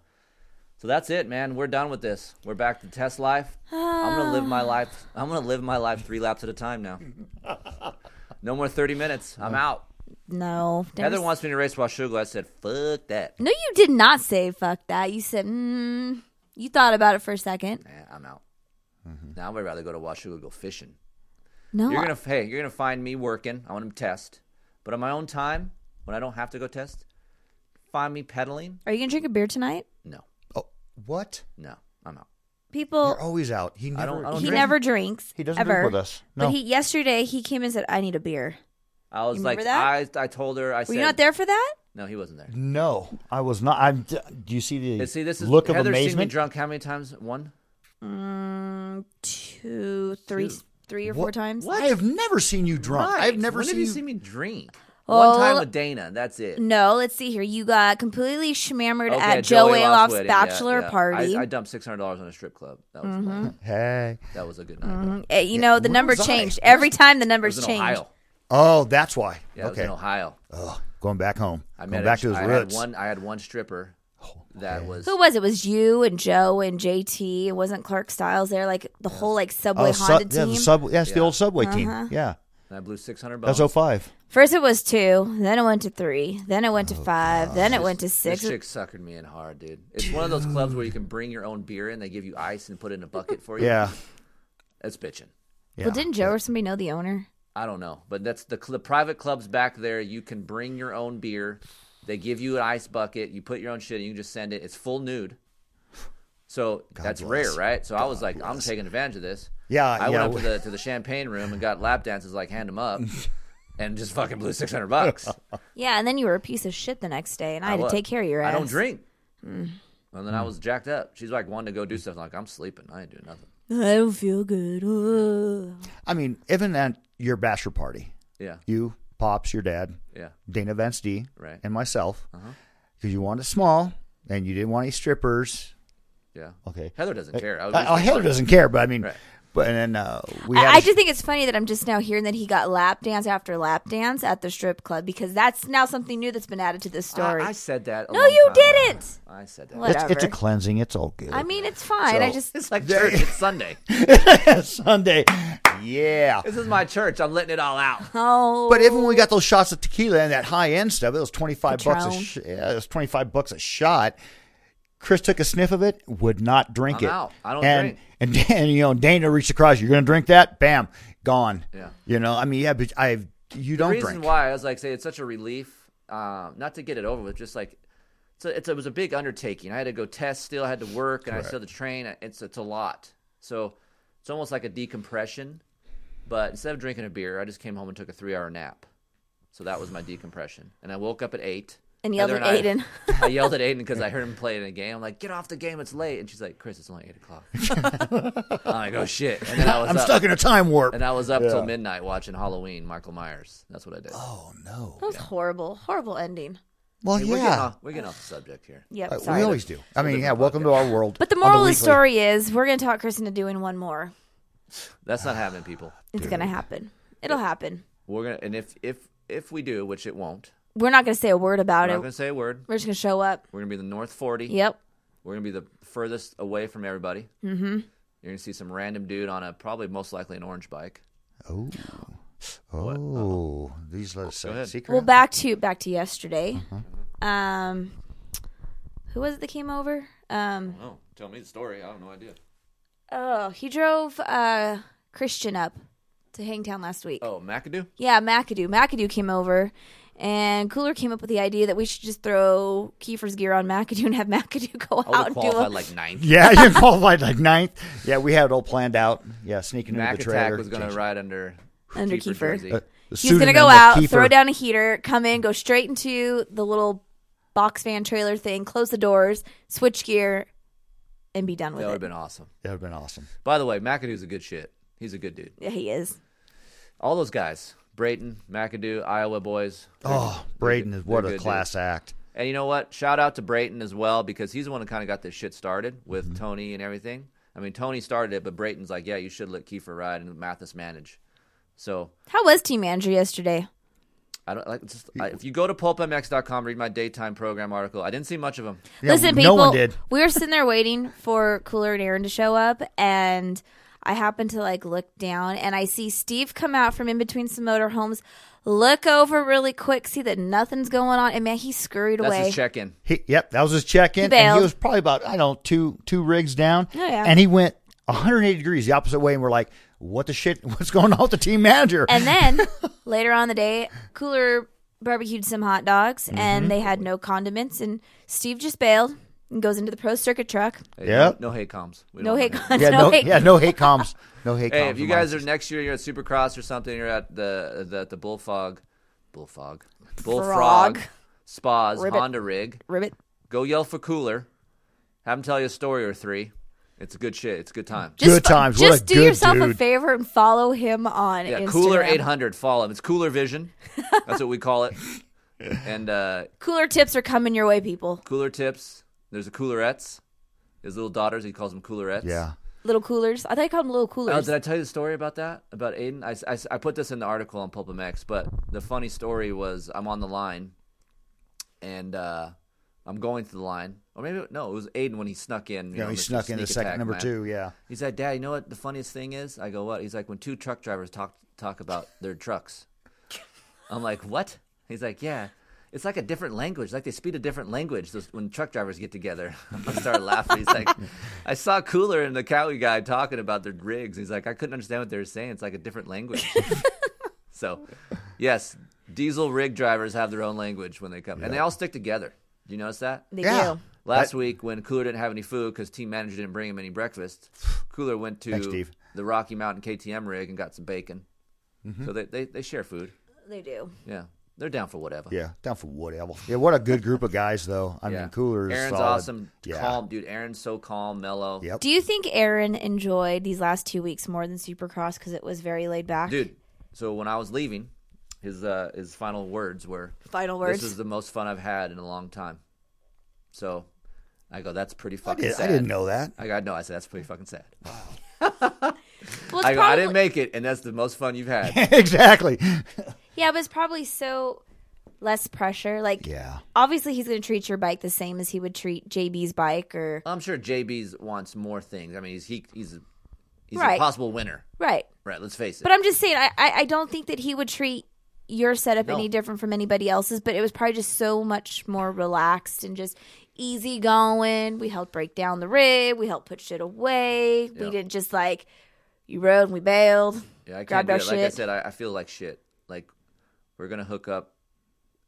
[SPEAKER 1] so that's it, man. We're done with this. We're back to test life. I'm gonna live my life I'm gonna live my life three laps at a time now. No more thirty minutes. I'm out.
[SPEAKER 3] No.
[SPEAKER 1] Heather
[SPEAKER 3] there's-
[SPEAKER 1] wants me to race Washougal. I said, fuck that.
[SPEAKER 3] No, you did not say fuck that. You said, mm, you thought about it for a second.
[SPEAKER 1] Nah, I'm out. Now I'd rather go to Washougal go fishing.
[SPEAKER 3] No.
[SPEAKER 1] You're gonna hey, you're gonna find me working. I want to test. But on my own time, when I don't have to go test, find me pedaling.
[SPEAKER 3] Are you going to drink a beer tonight?
[SPEAKER 1] No.
[SPEAKER 4] What?
[SPEAKER 1] No. I'm out.
[SPEAKER 3] People,
[SPEAKER 4] You're always out. He never.
[SPEAKER 1] I don't- I don't
[SPEAKER 3] he
[SPEAKER 1] drink.
[SPEAKER 3] never drinks.
[SPEAKER 4] He doesn't
[SPEAKER 3] ever.
[SPEAKER 4] drink with us. No.
[SPEAKER 3] But he yesterday he came and said, I need a beer.
[SPEAKER 1] I was
[SPEAKER 3] You
[SPEAKER 1] like
[SPEAKER 3] that?
[SPEAKER 1] I I told her I
[SPEAKER 3] Were
[SPEAKER 1] said
[SPEAKER 3] you not there for that?
[SPEAKER 1] No, he wasn't there.
[SPEAKER 4] no, I was not. I'm. Do you see the
[SPEAKER 1] Yeah, See, this is
[SPEAKER 4] look of
[SPEAKER 1] Heather's seen me
[SPEAKER 4] amazement?
[SPEAKER 1] drunk how many times? One.
[SPEAKER 3] Mm, two, three,
[SPEAKER 1] Two.
[SPEAKER 3] three or four times.
[SPEAKER 4] What-
[SPEAKER 3] times.
[SPEAKER 4] I have never seen you drunk. I've never
[SPEAKER 1] when
[SPEAKER 4] seen
[SPEAKER 1] have you
[SPEAKER 4] you.
[SPEAKER 1] seen me drink?
[SPEAKER 3] Well-
[SPEAKER 1] One time with Dana. That's it.
[SPEAKER 3] No, let's see here. You got completely schmammered
[SPEAKER 1] Okay,
[SPEAKER 3] at Joe
[SPEAKER 1] Joey
[SPEAKER 3] Aloff's
[SPEAKER 1] wedding, yeah,
[SPEAKER 3] bachelor
[SPEAKER 1] yeah.
[SPEAKER 3] party. Mm-hmm.
[SPEAKER 1] I, I dumped six hundred dollars on a strip club. That was fun.
[SPEAKER 4] hey,
[SPEAKER 1] That was a good night.
[SPEAKER 3] Eh, you know, the
[SPEAKER 4] where
[SPEAKER 3] number
[SPEAKER 4] was I?
[SPEAKER 3] changed. Every time the numbers
[SPEAKER 1] was in
[SPEAKER 3] changed.
[SPEAKER 1] Ohio.
[SPEAKER 4] Oh, that's why.
[SPEAKER 1] Yeah, it was
[SPEAKER 4] okay.
[SPEAKER 1] in Ohio.
[SPEAKER 4] Oh, going back home.
[SPEAKER 1] I
[SPEAKER 4] going back
[SPEAKER 1] a,
[SPEAKER 4] to his
[SPEAKER 1] I
[SPEAKER 4] roots.
[SPEAKER 1] Had one, I had one stripper that was.
[SPEAKER 3] Who was it? Was you and Joe and JT? It wasn't Clark Stiles there? Like the whole like Subway
[SPEAKER 4] oh, Su-
[SPEAKER 3] Honda
[SPEAKER 4] yeah,
[SPEAKER 3] team.
[SPEAKER 4] the subway. That's the old subway team.
[SPEAKER 3] Uh-huh.
[SPEAKER 4] Yeah,
[SPEAKER 1] and I blew six hundred bucks.
[SPEAKER 4] that's 05.
[SPEAKER 3] First it was two, then it went to three, then it went to oh, five, then it went to
[SPEAKER 1] This
[SPEAKER 3] six.
[SPEAKER 1] chick suckered me in hard, dude. It's one of those clubs where you can bring your own beer and they give you ice and put it in a bucket for you.
[SPEAKER 4] Yeah.
[SPEAKER 1] That's bitching.
[SPEAKER 4] yeah.
[SPEAKER 3] Well, didn't Joe or somebody know the owner?
[SPEAKER 1] I don't know, but that's the, the private clubs back there. You can bring your own beer. They give you an ice bucket. You put your own shit. and You can just send it. It's full nude. So that's
[SPEAKER 4] bless.
[SPEAKER 1] rare, right? So I was like, I'm taking advantage of this.
[SPEAKER 4] Yeah,
[SPEAKER 1] I
[SPEAKER 4] yeah.
[SPEAKER 1] went up to the to the champagne room and got lap dances like hand them up, and just fucking blew six hundred bucks.
[SPEAKER 3] Yeah, and then you were a piece of shit the next day, and I, had to
[SPEAKER 1] was.
[SPEAKER 3] take care of your ass.
[SPEAKER 1] I don't drink.
[SPEAKER 3] Mm.
[SPEAKER 1] And then I was jacked up. She's like wanting to go do stuff. I'm like I'm sleeping. I ain't doing nothing.
[SPEAKER 3] I don't feel good. Ugh.
[SPEAKER 4] I mean, even at your bachelor party,
[SPEAKER 1] Yeah,
[SPEAKER 4] you, Pops, your dad,
[SPEAKER 1] yeah,
[SPEAKER 4] Dana Vance D,
[SPEAKER 1] Right. Uh-huh.
[SPEAKER 4] and myself, because you wanted small and you didn't want any strippers.
[SPEAKER 1] Yeah.
[SPEAKER 4] Okay.
[SPEAKER 1] Heather doesn't care. I was
[SPEAKER 4] Uh,
[SPEAKER 1] just
[SPEAKER 4] oh, Heather doesn't care, but I mean,
[SPEAKER 1] Right.
[SPEAKER 4] but and then uh, we had
[SPEAKER 3] I,
[SPEAKER 4] a-
[SPEAKER 3] I just think it's funny that I'm just now hearing that he got lap dance after lap dance at the strip club because that's now something new that's been added to this story.
[SPEAKER 1] I, I said that. a
[SPEAKER 3] no,
[SPEAKER 1] long
[SPEAKER 3] you
[SPEAKER 1] time
[SPEAKER 3] didn't.
[SPEAKER 1] I said that.
[SPEAKER 3] What?
[SPEAKER 4] it's, it's a
[SPEAKER 3] whatever.
[SPEAKER 4] cleansing. It's all good.
[SPEAKER 3] I mean, it's fine. I
[SPEAKER 4] So-
[SPEAKER 3] just
[SPEAKER 1] It's like church. It's Sunday.
[SPEAKER 4] Sunday, yeah.
[SPEAKER 1] This is my church. I'm letting it all out.
[SPEAKER 3] oh,
[SPEAKER 4] But even when we got those shots of tequila and that high end stuff, it was twenty five bucks a
[SPEAKER 3] Patron.
[SPEAKER 4] sh- yeah, it was twenty five bucks a shot. Chris took a sniff of it, would not drink
[SPEAKER 1] I'm
[SPEAKER 4] it.
[SPEAKER 1] out. I don't
[SPEAKER 4] and,
[SPEAKER 1] drink.
[SPEAKER 4] And Dan, you know, Dana reached across. You're going to drink that? Bam, gone.
[SPEAKER 1] Yeah.
[SPEAKER 4] You know, I mean, yeah, but I you
[SPEAKER 1] The
[SPEAKER 4] don't The
[SPEAKER 1] reason
[SPEAKER 4] drink.
[SPEAKER 1] why I was like, say it's such a relief, um, not to get it over with, just like it's a, it's a, it was a big undertaking. I had to go test still, I had to work, and I still had to train. It's it's a lot, so it's almost like a decompression. But instead of drinking a beer, I just came home and took a three hour nap. So that was my decompression, and I woke up at eight.
[SPEAKER 3] And yelled
[SPEAKER 1] Heather
[SPEAKER 3] at Aiden.
[SPEAKER 1] I, I yelled at Aiden because I heard him playing a game. I'm like, "Get off the game! It's late." And she's like, "Chris, it's only eight o'clock." I'm like, "Oh shit!" And then I was
[SPEAKER 4] I'm
[SPEAKER 1] up,
[SPEAKER 4] stuck in a time warp.
[SPEAKER 1] and I was up
[SPEAKER 4] Yeah.
[SPEAKER 1] till midnight watching Halloween. Michael Myers. That's what I did.
[SPEAKER 4] oh no.
[SPEAKER 3] that was horrible, horrible ending.
[SPEAKER 4] Well,
[SPEAKER 1] Hey, we're, getting
[SPEAKER 4] yeah.
[SPEAKER 1] off, we're getting off the subject here.
[SPEAKER 3] Yep,
[SPEAKER 4] Uh, we always do. I mean,
[SPEAKER 1] different
[SPEAKER 4] yeah. Welcome to our world.
[SPEAKER 3] but the
[SPEAKER 4] on
[SPEAKER 3] moral of the story is we're going to talk Chris into doing one more.
[SPEAKER 1] That's not happening, people.
[SPEAKER 3] It's going to happen. It'll happen.
[SPEAKER 1] We're gonna, and if if if we do, which it won't,
[SPEAKER 3] We're not going to say a word about
[SPEAKER 1] we're
[SPEAKER 3] about
[SPEAKER 1] not gonna say a word.
[SPEAKER 3] We're just going to show up.
[SPEAKER 1] We're gonna be the North Forty.
[SPEAKER 3] Yep.
[SPEAKER 1] We're gonna be the furthest away from everybody. Mm-hmm. You're gonna see some random dude on a probably most likely an orange bike.
[SPEAKER 4] Oh. Oh, these let us
[SPEAKER 1] Go
[SPEAKER 4] say
[SPEAKER 1] ahead.
[SPEAKER 4] secret.
[SPEAKER 3] Well, back to back to yesterday.
[SPEAKER 4] Uh-huh.
[SPEAKER 3] Um, who was it that came over? Um,
[SPEAKER 1] Oh, tell me the story. I have no idea.
[SPEAKER 3] oh, he drove uh Christian up to Hangtown last week.
[SPEAKER 1] Oh, McAdoo.
[SPEAKER 3] Yeah, McAdoo. McAdoo came over, and Cooler came up with the idea that we should just throw Keefer's gear on McAdoo and have McAdoo go
[SPEAKER 1] I
[SPEAKER 3] out and do
[SPEAKER 1] qualified
[SPEAKER 3] a.
[SPEAKER 1] like ninth.
[SPEAKER 4] yeah, you qualified like ninth. Yeah, we had it all planned out. Yeah, sneaking into
[SPEAKER 1] Mac
[SPEAKER 4] the trailer.
[SPEAKER 1] Attack was gonna ride under
[SPEAKER 3] Under
[SPEAKER 1] Keefer
[SPEAKER 3] Keefer.
[SPEAKER 1] jersey.
[SPEAKER 4] Uh,
[SPEAKER 3] He's gonna go out,
[SPEAKER 4] Keefer.
[SPEAKER 3] throw down a heater, come in, go straight into the little box van trailer thing, close the doors, switch gear, and be done with it.
[SPEAKER 1] that would have been awesome.
[SPEAKER 4] That would have been awesome.
[SPEAKER 1] By the way, McAdoo's a good shit. He's a good dude.
[SPEAKER 3] Yeah, he is.
[SPEAKER 1] All those guys, Brayton, McAdoo, Iowa boys. they're-
[SPEAKER 4] Oh,
[SPEAKER 1] they're
[SPEAKER 4] Brayton
[SPEAKER 1] good-
[SPEAKER 4] is what a class
[SPEAKER 1] dudes.
[SPEAKER 4] act.
[SPEAKER 1] And you know what? Shout out to Brayton as well because he's the one who kind of got this shit started with
[SPEAKER 4] Mm-hmm.
[SPEAKER 1] Tony and everything. I mean, Tony started it, but Brayton's like, yeah, you should let Keefer ride and Matthes manage. So
[SPEAKER 3] How was Team Andrew yesterday?
[SPEAKER 1] I don't like. Just, I, if you go to pulpmx.com, read my daytime program article. I didn't see much of him.
[SPEAKER 4] Yeah,
[SPEAKER 3] Listen,
[SPEAKER 4] no
[SPEAKER 3] people,
[SPEAKER 4] one did.
[SPEAKER 3] we were sitting there waiting for Cooler and Aaron to show up, and I happened to like look down, and I see Steve come out from in between some motorhomes, look over really quick, see that nothing's going on, and man, he scurried away.
[SPEAKER 1] That's
[SPEAKER 3] away.
[SPEAKER 1] his check-in.
[SPEAKER 4] He, yep, that was his check-in, and
[SPEAKER 3] bailed.
[SPEAKER 4] he was probably about I don't know two two rigs down.
[SPEAKER 3] Oh, yeah.
[SPEAKER 4] and he went 180 degrees the opposite way, and we're like, "What the shit? What's going on with the team manager?"
[SPEAKER 3] And then later on in the day, Cooler barbecued some hot dogs,
[SPEAKER 4] Mm-hmm.
[SPEAKER 3] and they had no condiments, and Steve just bailed and goes into the pro circuit truck.
[SPEAKER 1] Hey,
[SPEAKER 4] Yep.
[SPEAKER 1] No, no hate comms. We
[SPEAKER 3] No
[SPEAKER 1] don't
[SPEAKER 3] hate
[SPEAKER 1] want
[SPEAKER 3] con-
[SPEAKER 4] yeah,
[SPEAKER 3] no,
[SPEAKER 4] no,
[SPEAKER 3] hate.
[SPEAKER 4] yeah, no hate comms, no hate.
[SPEAKER 1] Hey,
[SPEAKER 4] comms
[SPEAKER 1] if you guys are next year, you're at Supercross or something, you're at the the, the Bullfog, Bullfog, Bullfrog
[SPEAKER 3] Frog.
[SPEAKER 1] Spas
[SPEAKER 3] Ribbit.
[SPEAKER 1] Honda rig.
[SPEAKER 3] Ribbit.
[SPEAKER 1] Go yell for Cooler. Have him tell you a story or three. It's a good shit. It's a good time.
[SPEAKER 3] Just
[SPEAKER 4] Good
[SPEAKER 3] fo-
[SPEAKER 4] times. What a
[SPEAKER 3] Just do
[SPEAKER 4] good
[SPEAKER 3] yourself a
[SPEAKER 4] dude.
[SPEAKER 3] favor and follow him on
[SPEAKER 1] Yeah,
[SPEAKER 3] Instagram.
[SPEAKER 1] Cooler 800. Follow him. It's Cooler Vision. That's what we call it. And uh,
[SPEAKER 3] Cooler tips are coming your way, people.
[SPEAKER 1] Cooler Tips. There's a Coolerettes. His little daughters, he calls them Coolerettes.
[SPEAKER 4] yeah,
[SPEAKER 3] Little coolers. I thought you called them little
[SPEAKER 1] Oh,
[SPEAKER 3] coolers.
[SPEAKER 1] did I tell you the story about that? About Aiden? I, I, I put this in the article on PulpMX, but the funny story was I'm on the line and uh, I'm going to the line. Or maybe, no, it was Aiden when he snuck in. You
[SPEAKER 4] You
[SPEAKER 1] know,
[SPEAKER 4] know, he snuck in the
[SPEAKER 1] Sneak
[SPEAKER 4] second number
[SPEAKER 1] man.
[SPEAKER 4] two. Yeah.
[SPEAKER 1] He said, Dad, you know what the funniest thing is? I go, what? He's like, when two truck drivers talk talk about their trucks. I'm like, what? He's like, yeah. It's like a different language. Like they speak a different language those, when truck drivers get together. I started laughing. He's like, I saw Cooler and the Cowie guy talking about their rigs. He's like, I couldn't understand what they were saying. It's like a different language. so, yes, diesel rig drivers have their own language when they come, and they all stick together. Do you notice that?
[SPEAKER 3] they
[SPEAKER 4] Yeah.
[SPEAKER 3] do.
[SPEAKER 1] Last week, when Cooler didn't have any food because team manager didn't bring him any breakfast, Cooler went to
[SPEAKER 4] Thanks, Steve.
[SPEAKER 1] the Rocky Mountain KTM rig and got some bacon.
[SPEAKER 4] Mm-hmm.
[SPEAKER 1] So they, they, they share food.
[SPEAKER 3] They do.
[SPEAKER 1] Yeah, they're down for whatever.
[SPEAKER 4] Yeah. Down for whatever. Yeah. What a good group of guys, though. I
[SPEAKER 1] Yeah.
[SPEAKER 4] mean, coolers.
[SPEAKER 1] Aaron's
[SPEAKER 4] solid.
[SPEAKER 1] awesome,
[SPEAKER 4] Yeah.
[SPEAKER 1] calm, dude. Aaron's so calm, mellow.
[SPEAKER 4] Yep.
[SPEAKER 3] Do you think Aaron enjoyed these last two weeks more than Supercross because it was very laid back?
[SPEAKER 1] dude. So when I was leaving, his uh, his final words were,
[SPEAKER 3] Final words.
[SPEAKER 1] "This is the most fun I've had in a long time." So I go, "That's pretty
[SPEAKER 4] I,
[SPEAKER 1] fucking
[SPEAKER 4] did, I didn't know that.
[SPEAKER 1] I got no. I said that's pretty fucking sad.
[SPEAKER 3] well,
[SPEAKER 1] I go, I didn't make it, and that's the most fun you've had.
[SPEAKER 4] exactly.
[SPEAKER 3] Yeah, but it's probably so less pressure. Like,
[SPEAKER 4] Yeah.
[SPEAKER 3] obviously, he's going to treat your bike the same as he would treat JB's bike, or
[SPEAKER 1] I'm sure JB's wants more things. I mean, he's he, he's he's
[SPEAKER 3] Right.
[SPEAKER 1] a possible winner,
[SPEAKER 3] right.
[SPEAKER 1] right? Let's face it.
[SPEAKER 3] But I'm just saying, I, I, I don't think that he would treat your setup
[SPEAKER 1] No.
[SPEAKER 3] any different from anybody else's. But it was probably just so much more relaxed and just easy going. We helped break down the rig. We helped put shit away. We
[SPEAKER 1] Yeah.
[SPEAKER 3] didn't just like you rode and we bailed.
[SPEAKER 1] yeah, I can't
[SPEAKER 3] grabbed
[SPEAKER 1] do
[SPEAKER 3] our
[SPEAKER 1] it. Like I
[SPEAKER 3] shit.
[SPEAKER 1] said, I, I feel like shit. Like we're gonna hook up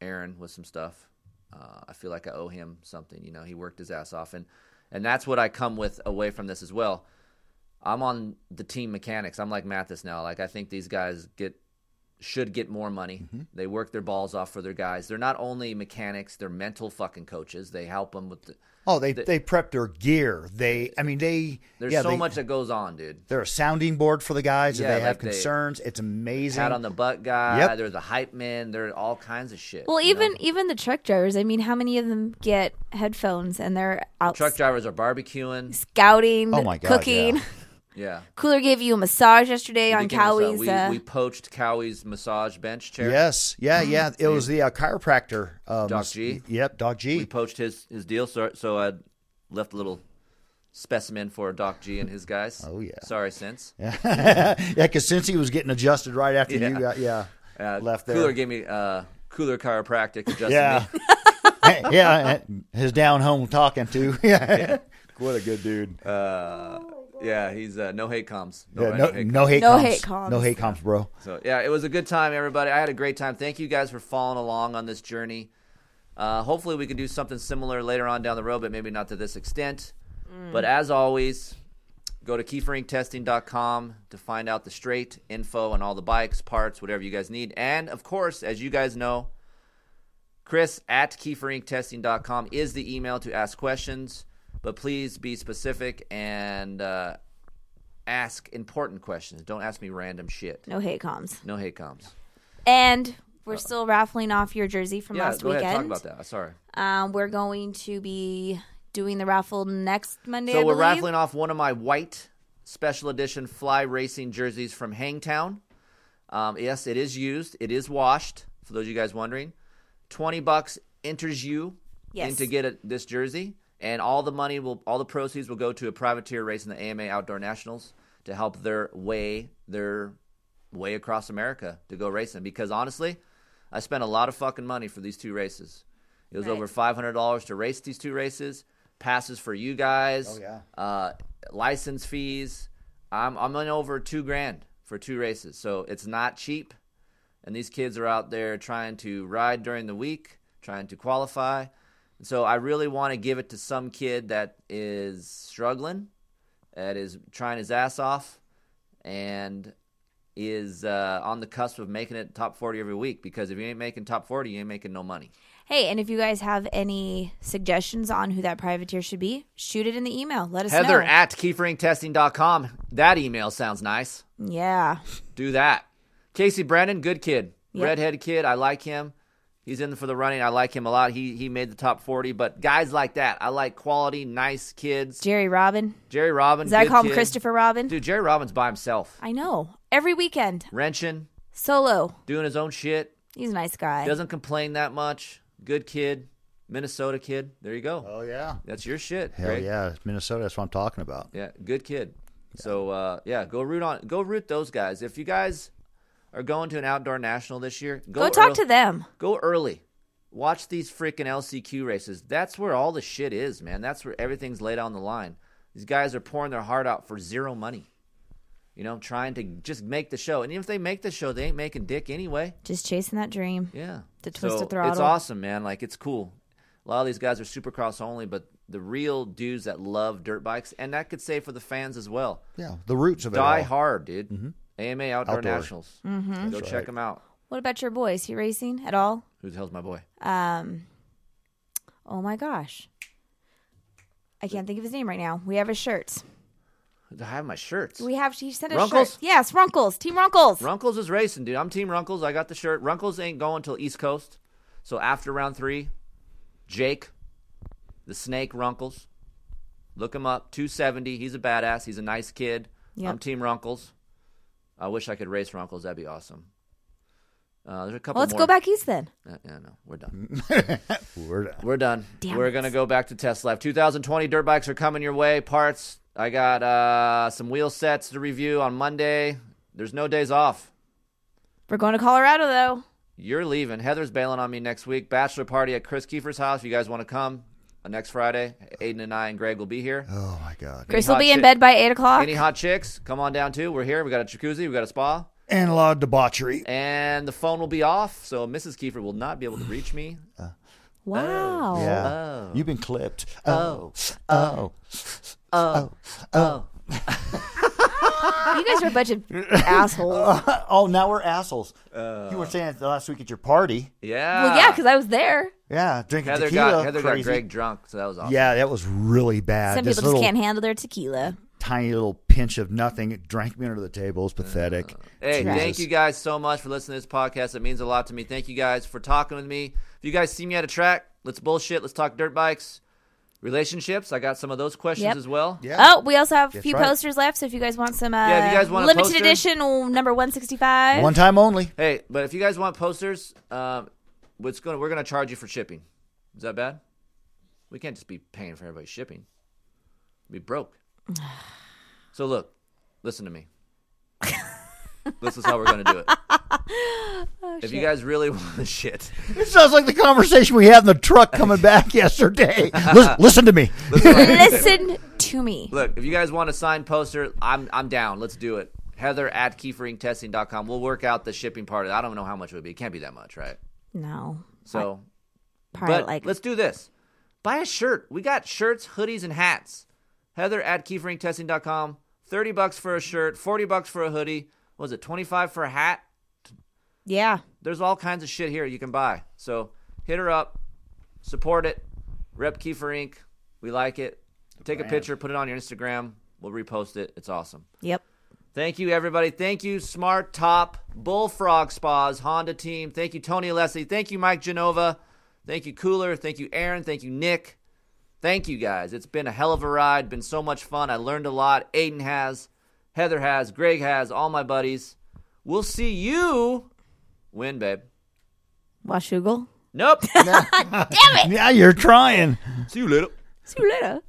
[SPEAKER 1] Aaron with some stuff. Uh, I feel like I owe him something. You know, he worked his ass off, and and that's what I come with away from this as well. I'm on the team mechanics. I'm like Matthes now. Like I think these guys get should get more money.
[SPEAKER 4] Mm-hmm.
[SPEAKER 1] They work their balls off for their guys. They're not only mechanics; they're mental fucking coaches. They help them with. The,
[SPEAKER 4] Oh, they they prep their gear. They, I mean, they.
[SPEAKER 1] there's
[SPEAKER 4] yeah,
[SPEAKER 1] so
[SPEAKER 4] they-
[SPEAKER 1] much that goes on, dude.
[SPEAKER 4] They're a sounding board for the guys if they
[SPEAKER 1] like
[SPEAKER 4] have
[SPEAKER 1] they-
[SPEAKER 4] concerns. it's amazing.
[SPEAKER 1] Pat on the butt guy.
[SPEAKER 4] Yep.
[SPEAKER 1] There's a hype man. There are all kinds of shit.
[SPEAKER 3] Well, even
[SPEAKER 1] know?
[SPEAKER 3] even the truck drivers. I mean, how many of them get headphones and they're out
[SPEAKER 1] truck drivers are barbecuing.
[SPEAKER 3] scouting,
[SPEAKER 4] Oh my God,
[SPEAKER 3] cooking?
[SPEAKER 4] yeah.
[SPEAKER 1] Yeah.
[SPEAKER 3] Cooler gave you a massage yesterday on
[SPEAKER 1] became a
[SPEAKER 3] Cowie's.
[SPEAKER 1] We,
[SPEAKER 3] uh,
[SPEAKER 1] we poached Cowie's massage bench chair.
[SPEAKER 4] Yes, yeah, yeah. It was the uh, chiropractor. Um,
[SPEAKER 1] Doc G?
[SPEAKER 4] Yep, Doc G.
[SPEAKER 1] We poached his his deal, so so I left a little specimen for Doc G and his guys.
[SPEAKER 4] Oh, yeah.
[SPEAKER 1] Sorry, since
[SPEAKER 4] yeah, because since he was getting adjusted right after
[SPEAKER 1] Yeah.
[SPEAKER 4] you got yeah
[SPEAKER 1] uh,
[SPEAKER 4] left there.
[SPEAKER 1] Cooler gave me uh, cooler chiropractic adjusted
[SPEAKER 4] yeah,
[SPEAKER 1] me.
[SPEAKER 4] yeah. His down home talking to. Yeah. what a good dude.
[SPEAKER 1] Yeah, he's uh, no hate comms.
[SPEAKER 4] Yeah,
[SPEAKER 1] right,
[SPEAKER 4] no,
[SPEAKER 1] hate
[SPEAKER 4] no hate,
[SPEAKER 3] No
[SPEAKER 4] comms.
[SPEAKER 3] hate comms.
[SPEAKER 4] No hate comms, bro.
[SPEAKER 1] So yeah, it was a good time, everybody. I had a great time. Thank you guys for following along on this journey. Uh, hopefully, we can do something similar later on down the road, but maybe not to this extent. But as always, go to keeferinctesting.com to find out the straight info on all the bikes, parts, whatever you guys need. And of course, as you guys know, Chris at keeferinctesting.com is the email to ask questions. But please be specific and uh, ask important questions. Don't ask me random shit.
[SPEAKER 3] no hate comms.
[SPEAKER 1] No hate comms.
[SPEAKER 3] And we're still raffling off your jersey from
[SPEAKER 1] yeah,
[SPEAKER 3] last
[SPEAKER 1] go
[SPEAKER 3] weekend.
[SPEAKER 1] ahead. Talk about that. Sorry.
[SPEAKER 3] Um, we're going to be doing the raffle next Monday.
[SPEAKER 1] So we're raffling off one of my white special edition fly racing jerseys from Hangtown. Um, yes, it is used. It is washed. For those of you guys wondering, twenty bucks enters you
[SPEAKER 3] Yes.
[SPEAKER 1] in to get a, this jersey, and all the money will, all the proceeds will go to a privateer race in the AMA Outdoor Nationals to help their way their way across America to go racing. Because honestly, I spent a lot of fucking money for these two races. It was
[SPEAKER 3] Right.
[SPEAKER 1] over five hundred dollars to race these two races. Passes for you guys.
[SPEAKER 4] Oh, yeah.
[SPEAKER 1] Uh, license fees. I'm I'm in over two grand for two races, so it's not cheap. And these kids are out there trying to ride during the week, trying to qualify. So I really want to give it to some kid that is struggling, that is trying his ass off, and is uh, on the cusp of making it top 40 every week. Because if you ain't making top 40, you ain't making no money.
[SPEAKER 3] Hey, and if you guys have any suggestions on who that privateer should be, shoot it in the email. Let us
[SPEAKER 1] Heather
[SPEAKER 3] know.
[SPEAKER 1] at keeferinctesting.com. That email sounds nice.
[SPEAKER 3] yeah.
[SPEAKER 1] Do that. Casey Brennan, good kid.
[SPEAKER 3] Yep.
[SPEAKER 1] Redhead kid. I like him. He's in for the running. I like him a lot. He he made the top 40, but guys like that, I like quality, nice kids.
[SPEAKER 3] Jerry Robin.
[SPEAKER 1] Jerry Robin.
[SPEAKER 3] Does that
[SPEAKER 1] good
[SPEAKER 3] call him
[SPEAKER 1] kid.
[SPEAKER 3] Christopher Robin?
[SPEAKER 1] Dude, Jerry Robin's by himself,
[SPEAKER 3] I know. Every weekend.
[SPEAKER 1] wrenching,
[SPEAKER 3] Solo.
[SPEAKER 1] doing his own shit.
[SPEAKER 3] He's a nice guy.
[SPEAKER 1] Doesn't complain that much. Good kid, Minnesota kid. There you go.
[SPEAKER 4] Oh yeah.
[SPEAKER 1] That's your shit.
[SPEAKER 4] Hell
[SPEAKER 1] Greg.
[SPEAKER 4] yeah, Minnesota. That's what I'm talking about.
[SPEAKER 1] Yeah, good kid. So uh, yeah, go root on go root those guys. If you guys are going to an outdoor national this year, go,
[SPEAKER 3] Go talk
[SPEAKER 1] earl-
[SPEAKER 3] to them.
[SPEAKER 1] Go early. Watch these freaking LCQ races. That's where all the shit is, man. That's where everything's laid on the line. These guys are pouring their heart out for zero money. You know, trying to just make the show. And even if they make the show, they ain't making dick anyway.
[SPEAKER 3] Just chasing that dream.
[SPEAKER 1] Yeah.
[SPEAKER 3] The Twisted
[SPEAKER 1] so
[SPEAKER 3] Throttle.
[SPEAKER 1] It's awesome, man. Like it's cool. A lot of these guys are supercross only, but the real dudes that love dirt bikes, and that could say for the fans as well.
[SPEAKER 4] Yeah, the roots of it.
[SPEAKER 1] Die
[SPEAKER 4] all.
[SPEAKER 1] hard, dude. Mm-hmm. AMA Outdoor,
[SPEAKER 4] Outdoor.
[SPEAKER 1] Nationals. Mm-hmm. Go check them out.
[SPEAKER 3] What about your boy? Is he racing at all?
[SPEAKER 1] Who the hell's my boy?
[SPEAKER 3] Um. Oh my gosh. I can't think of his name right now. We have his shirts.
[SPEAKER 1] I have my shirts.
[SPEAKER 3] We have. He sent us
[SPEAKER 1] Runkles?
[SPEAKER 3] shirts. Yes, Runkles. Team Runkles.
[SPEAKER 1] Runkles is racing, dude. I'm Team Runkles. I got the shirt. Runkles ain't going till East Coast. So after round three, Jake, the Snake Runkles, look him up. 270. He's a badass. He's a nice kid.
[SPEAKER 3] Yep.
[SPEAKER 1] I'm Team Runkles. I wish I could race Runkles. That'd be awesome. Uh, there's a couple
[SPEAKER 3] Well, let's
[SPEAKER 1] more.
[SPEAKER 3] go back east then.
[SPEAKER 1] Uh, yeah, no, we're done.
[SPEAKER 4] We're done.
[SPEAKER 1] We're done.
[SPEAKER 3] Damn
[SPEAKER 1] We're
[SPEAKER 3] it.
[SPEAKER 1] gonna go back to test life. 2020 dirt bikes are coming your way. Parts. I got uh, some wheel sets to review on Monday. There's no days off.
[SPEAKER 3] We're going to Colorado though.
[SPEAKER 1] You're leaving. Heather's bailing on me next week. Bachelor party at Chris Keefer's house. If you guys want to come Uh, next Friday, Aiden and I and Greg will be here.
[SPEAKER 4] Oh my god.
[SPEAKER 3] Chris
[SPEAKER 1] hot
[SPEAKER 3] will be in
[SPEAKER 1] chick-
[SPEAKER 3] bed by eight o'clock.
[SPEAKER 1] Any hot chicks, come on down too. We're here. We got a jacuzzi. We got a spa.
[SPEAKER 4] And a lot of debauchery.
[SPEAKER 1] And the phone will be off, so Mrs. Keefer will not be able to reach me.
[SPEAKER 3] Uh, wow. Oh.
[SPEAKER 4] Yeah.
[SPEAKER 1] Oh.
[SPEAKER 4] You've been clipped. Oh. Oh.
[SPEAKER 1] Oh, oh. oh. oh.
[SPEAKER 3] You guys are a bunch of assholes.
[SPEAKER 4] Oh, now we're assholes. you were saying it last week at your party.
[SPEAKER 1] Yeah.
[SPEAKER 3] Well, yeah, because I was there.
[SPEAKER 4] Yeah, drinking
[SPEAKER 1] Heather
[SPEAKER 4] tequila.
[SPEAKER 1] got Heather
[SPEAKER 4] crazy.
[SPEAKER 1] got Greg drunk, so that was awesome.
[SPEAKER 4] Yeah, that was really bad.
[SPEAKER 3] Some
[SPEAKER 4] this
[SPEAKER 3] people just can't handle their tequila.
[SPEAKER 4] tiny little pinch of nothing. It drank me under the table. It's pathetic.
[SPEAKER 1] Uh, hey,
[SPEAKER 3] Trash.
[SPEAKER 1] thank you guys so much for listening to this podcast. It means a lot to me. Thank you guys for talking with me. If you guys see me at a track, let's bullshit. Let's talk dirt bikes, relationships. I got some of those questions
[SPEAKER 3] Yep.
[SPEAKER 1] as well.
[SPEAKER 4] Yeah.
[SPEAKER 3] Oh, we also have a
[SPEAKER 4] That's
[SPEAKER 3] few
[SPEAKER 4] right.
[SPEAKER 3] posters left. So if you guys want some, uh,
[SPEAKER 1] Yeah, if you guys want a
[SPEAKER 3] limited
[SPEAKER 1] poster-
[SPEAKER 3] edition oh, number one sixty five.
[SPEAKER 4] One time only.
[SPEAKER 1] Hey, but if you guys want posters, um, what's going? We're going to charge you for shipping. Is that bad? We can't just be paying for everybody's shipping. We'd be broke. so look, listen to me. This is how we're going to do it. Oh, if you guys really want the shit,
[SPEAKER 4] It sounds like the conversation we had in the truck coming back yesterday. Listen, listen to me.
[SPEAKER 3] Listen to me.
[SPEAKER 1] Look, if you guys want a signed poster, I'm I'm down. Let's do it. Heather at keeferinctesting.com. We'll work out the shipping part. I don't know how much it would be. It can't be that much, right?
[SPEAKER 3] No,
[SPEAKER 1] So,
[SPEAKER 3] probably
[SPEAKER 1] but
[SPEAKER 3] like
[SPEAKER 1] let's do this. Buy a shirt. We got shirts, hoodies, and hats. Heather at keeferinctesting.com. 30 bucks for a shirt, 40 bucks for a hoodie. What was it 25 for a hat?
[SPEAKER 3] yeah.
[SPEAKER 1] There's all kinds of shit here you can buy. So hit her up, support it. Rep Keefer Inc. We like it. Take a picture, put it on your Instagram. We'll repost it. It's awesome.
[SPEAKER 3] Yep.
[SPEAKER 1] Thank you, everybody. Thank you, SmarTop, Bullfrog Spas, Honda Team. Thank you, Tony Leslie. Thank you, Mike Genova. Thank you, Cooler. Thank you, Aaron. Thank you, Nick. Thank you, guys. It's been a hell of a ride. Been so much fun. I learned a lot. Aiden has, Heather has, Greg has, all my buddies. We'll see you win, babe.
[SPEAKER 3] Washougal.
[SPEAKER 1] Nope. Damn it.
[SPEAKER 4] Yeah, you're trying.
[SPEAKER 1] see you later.
[SPEAKER 3] See you later.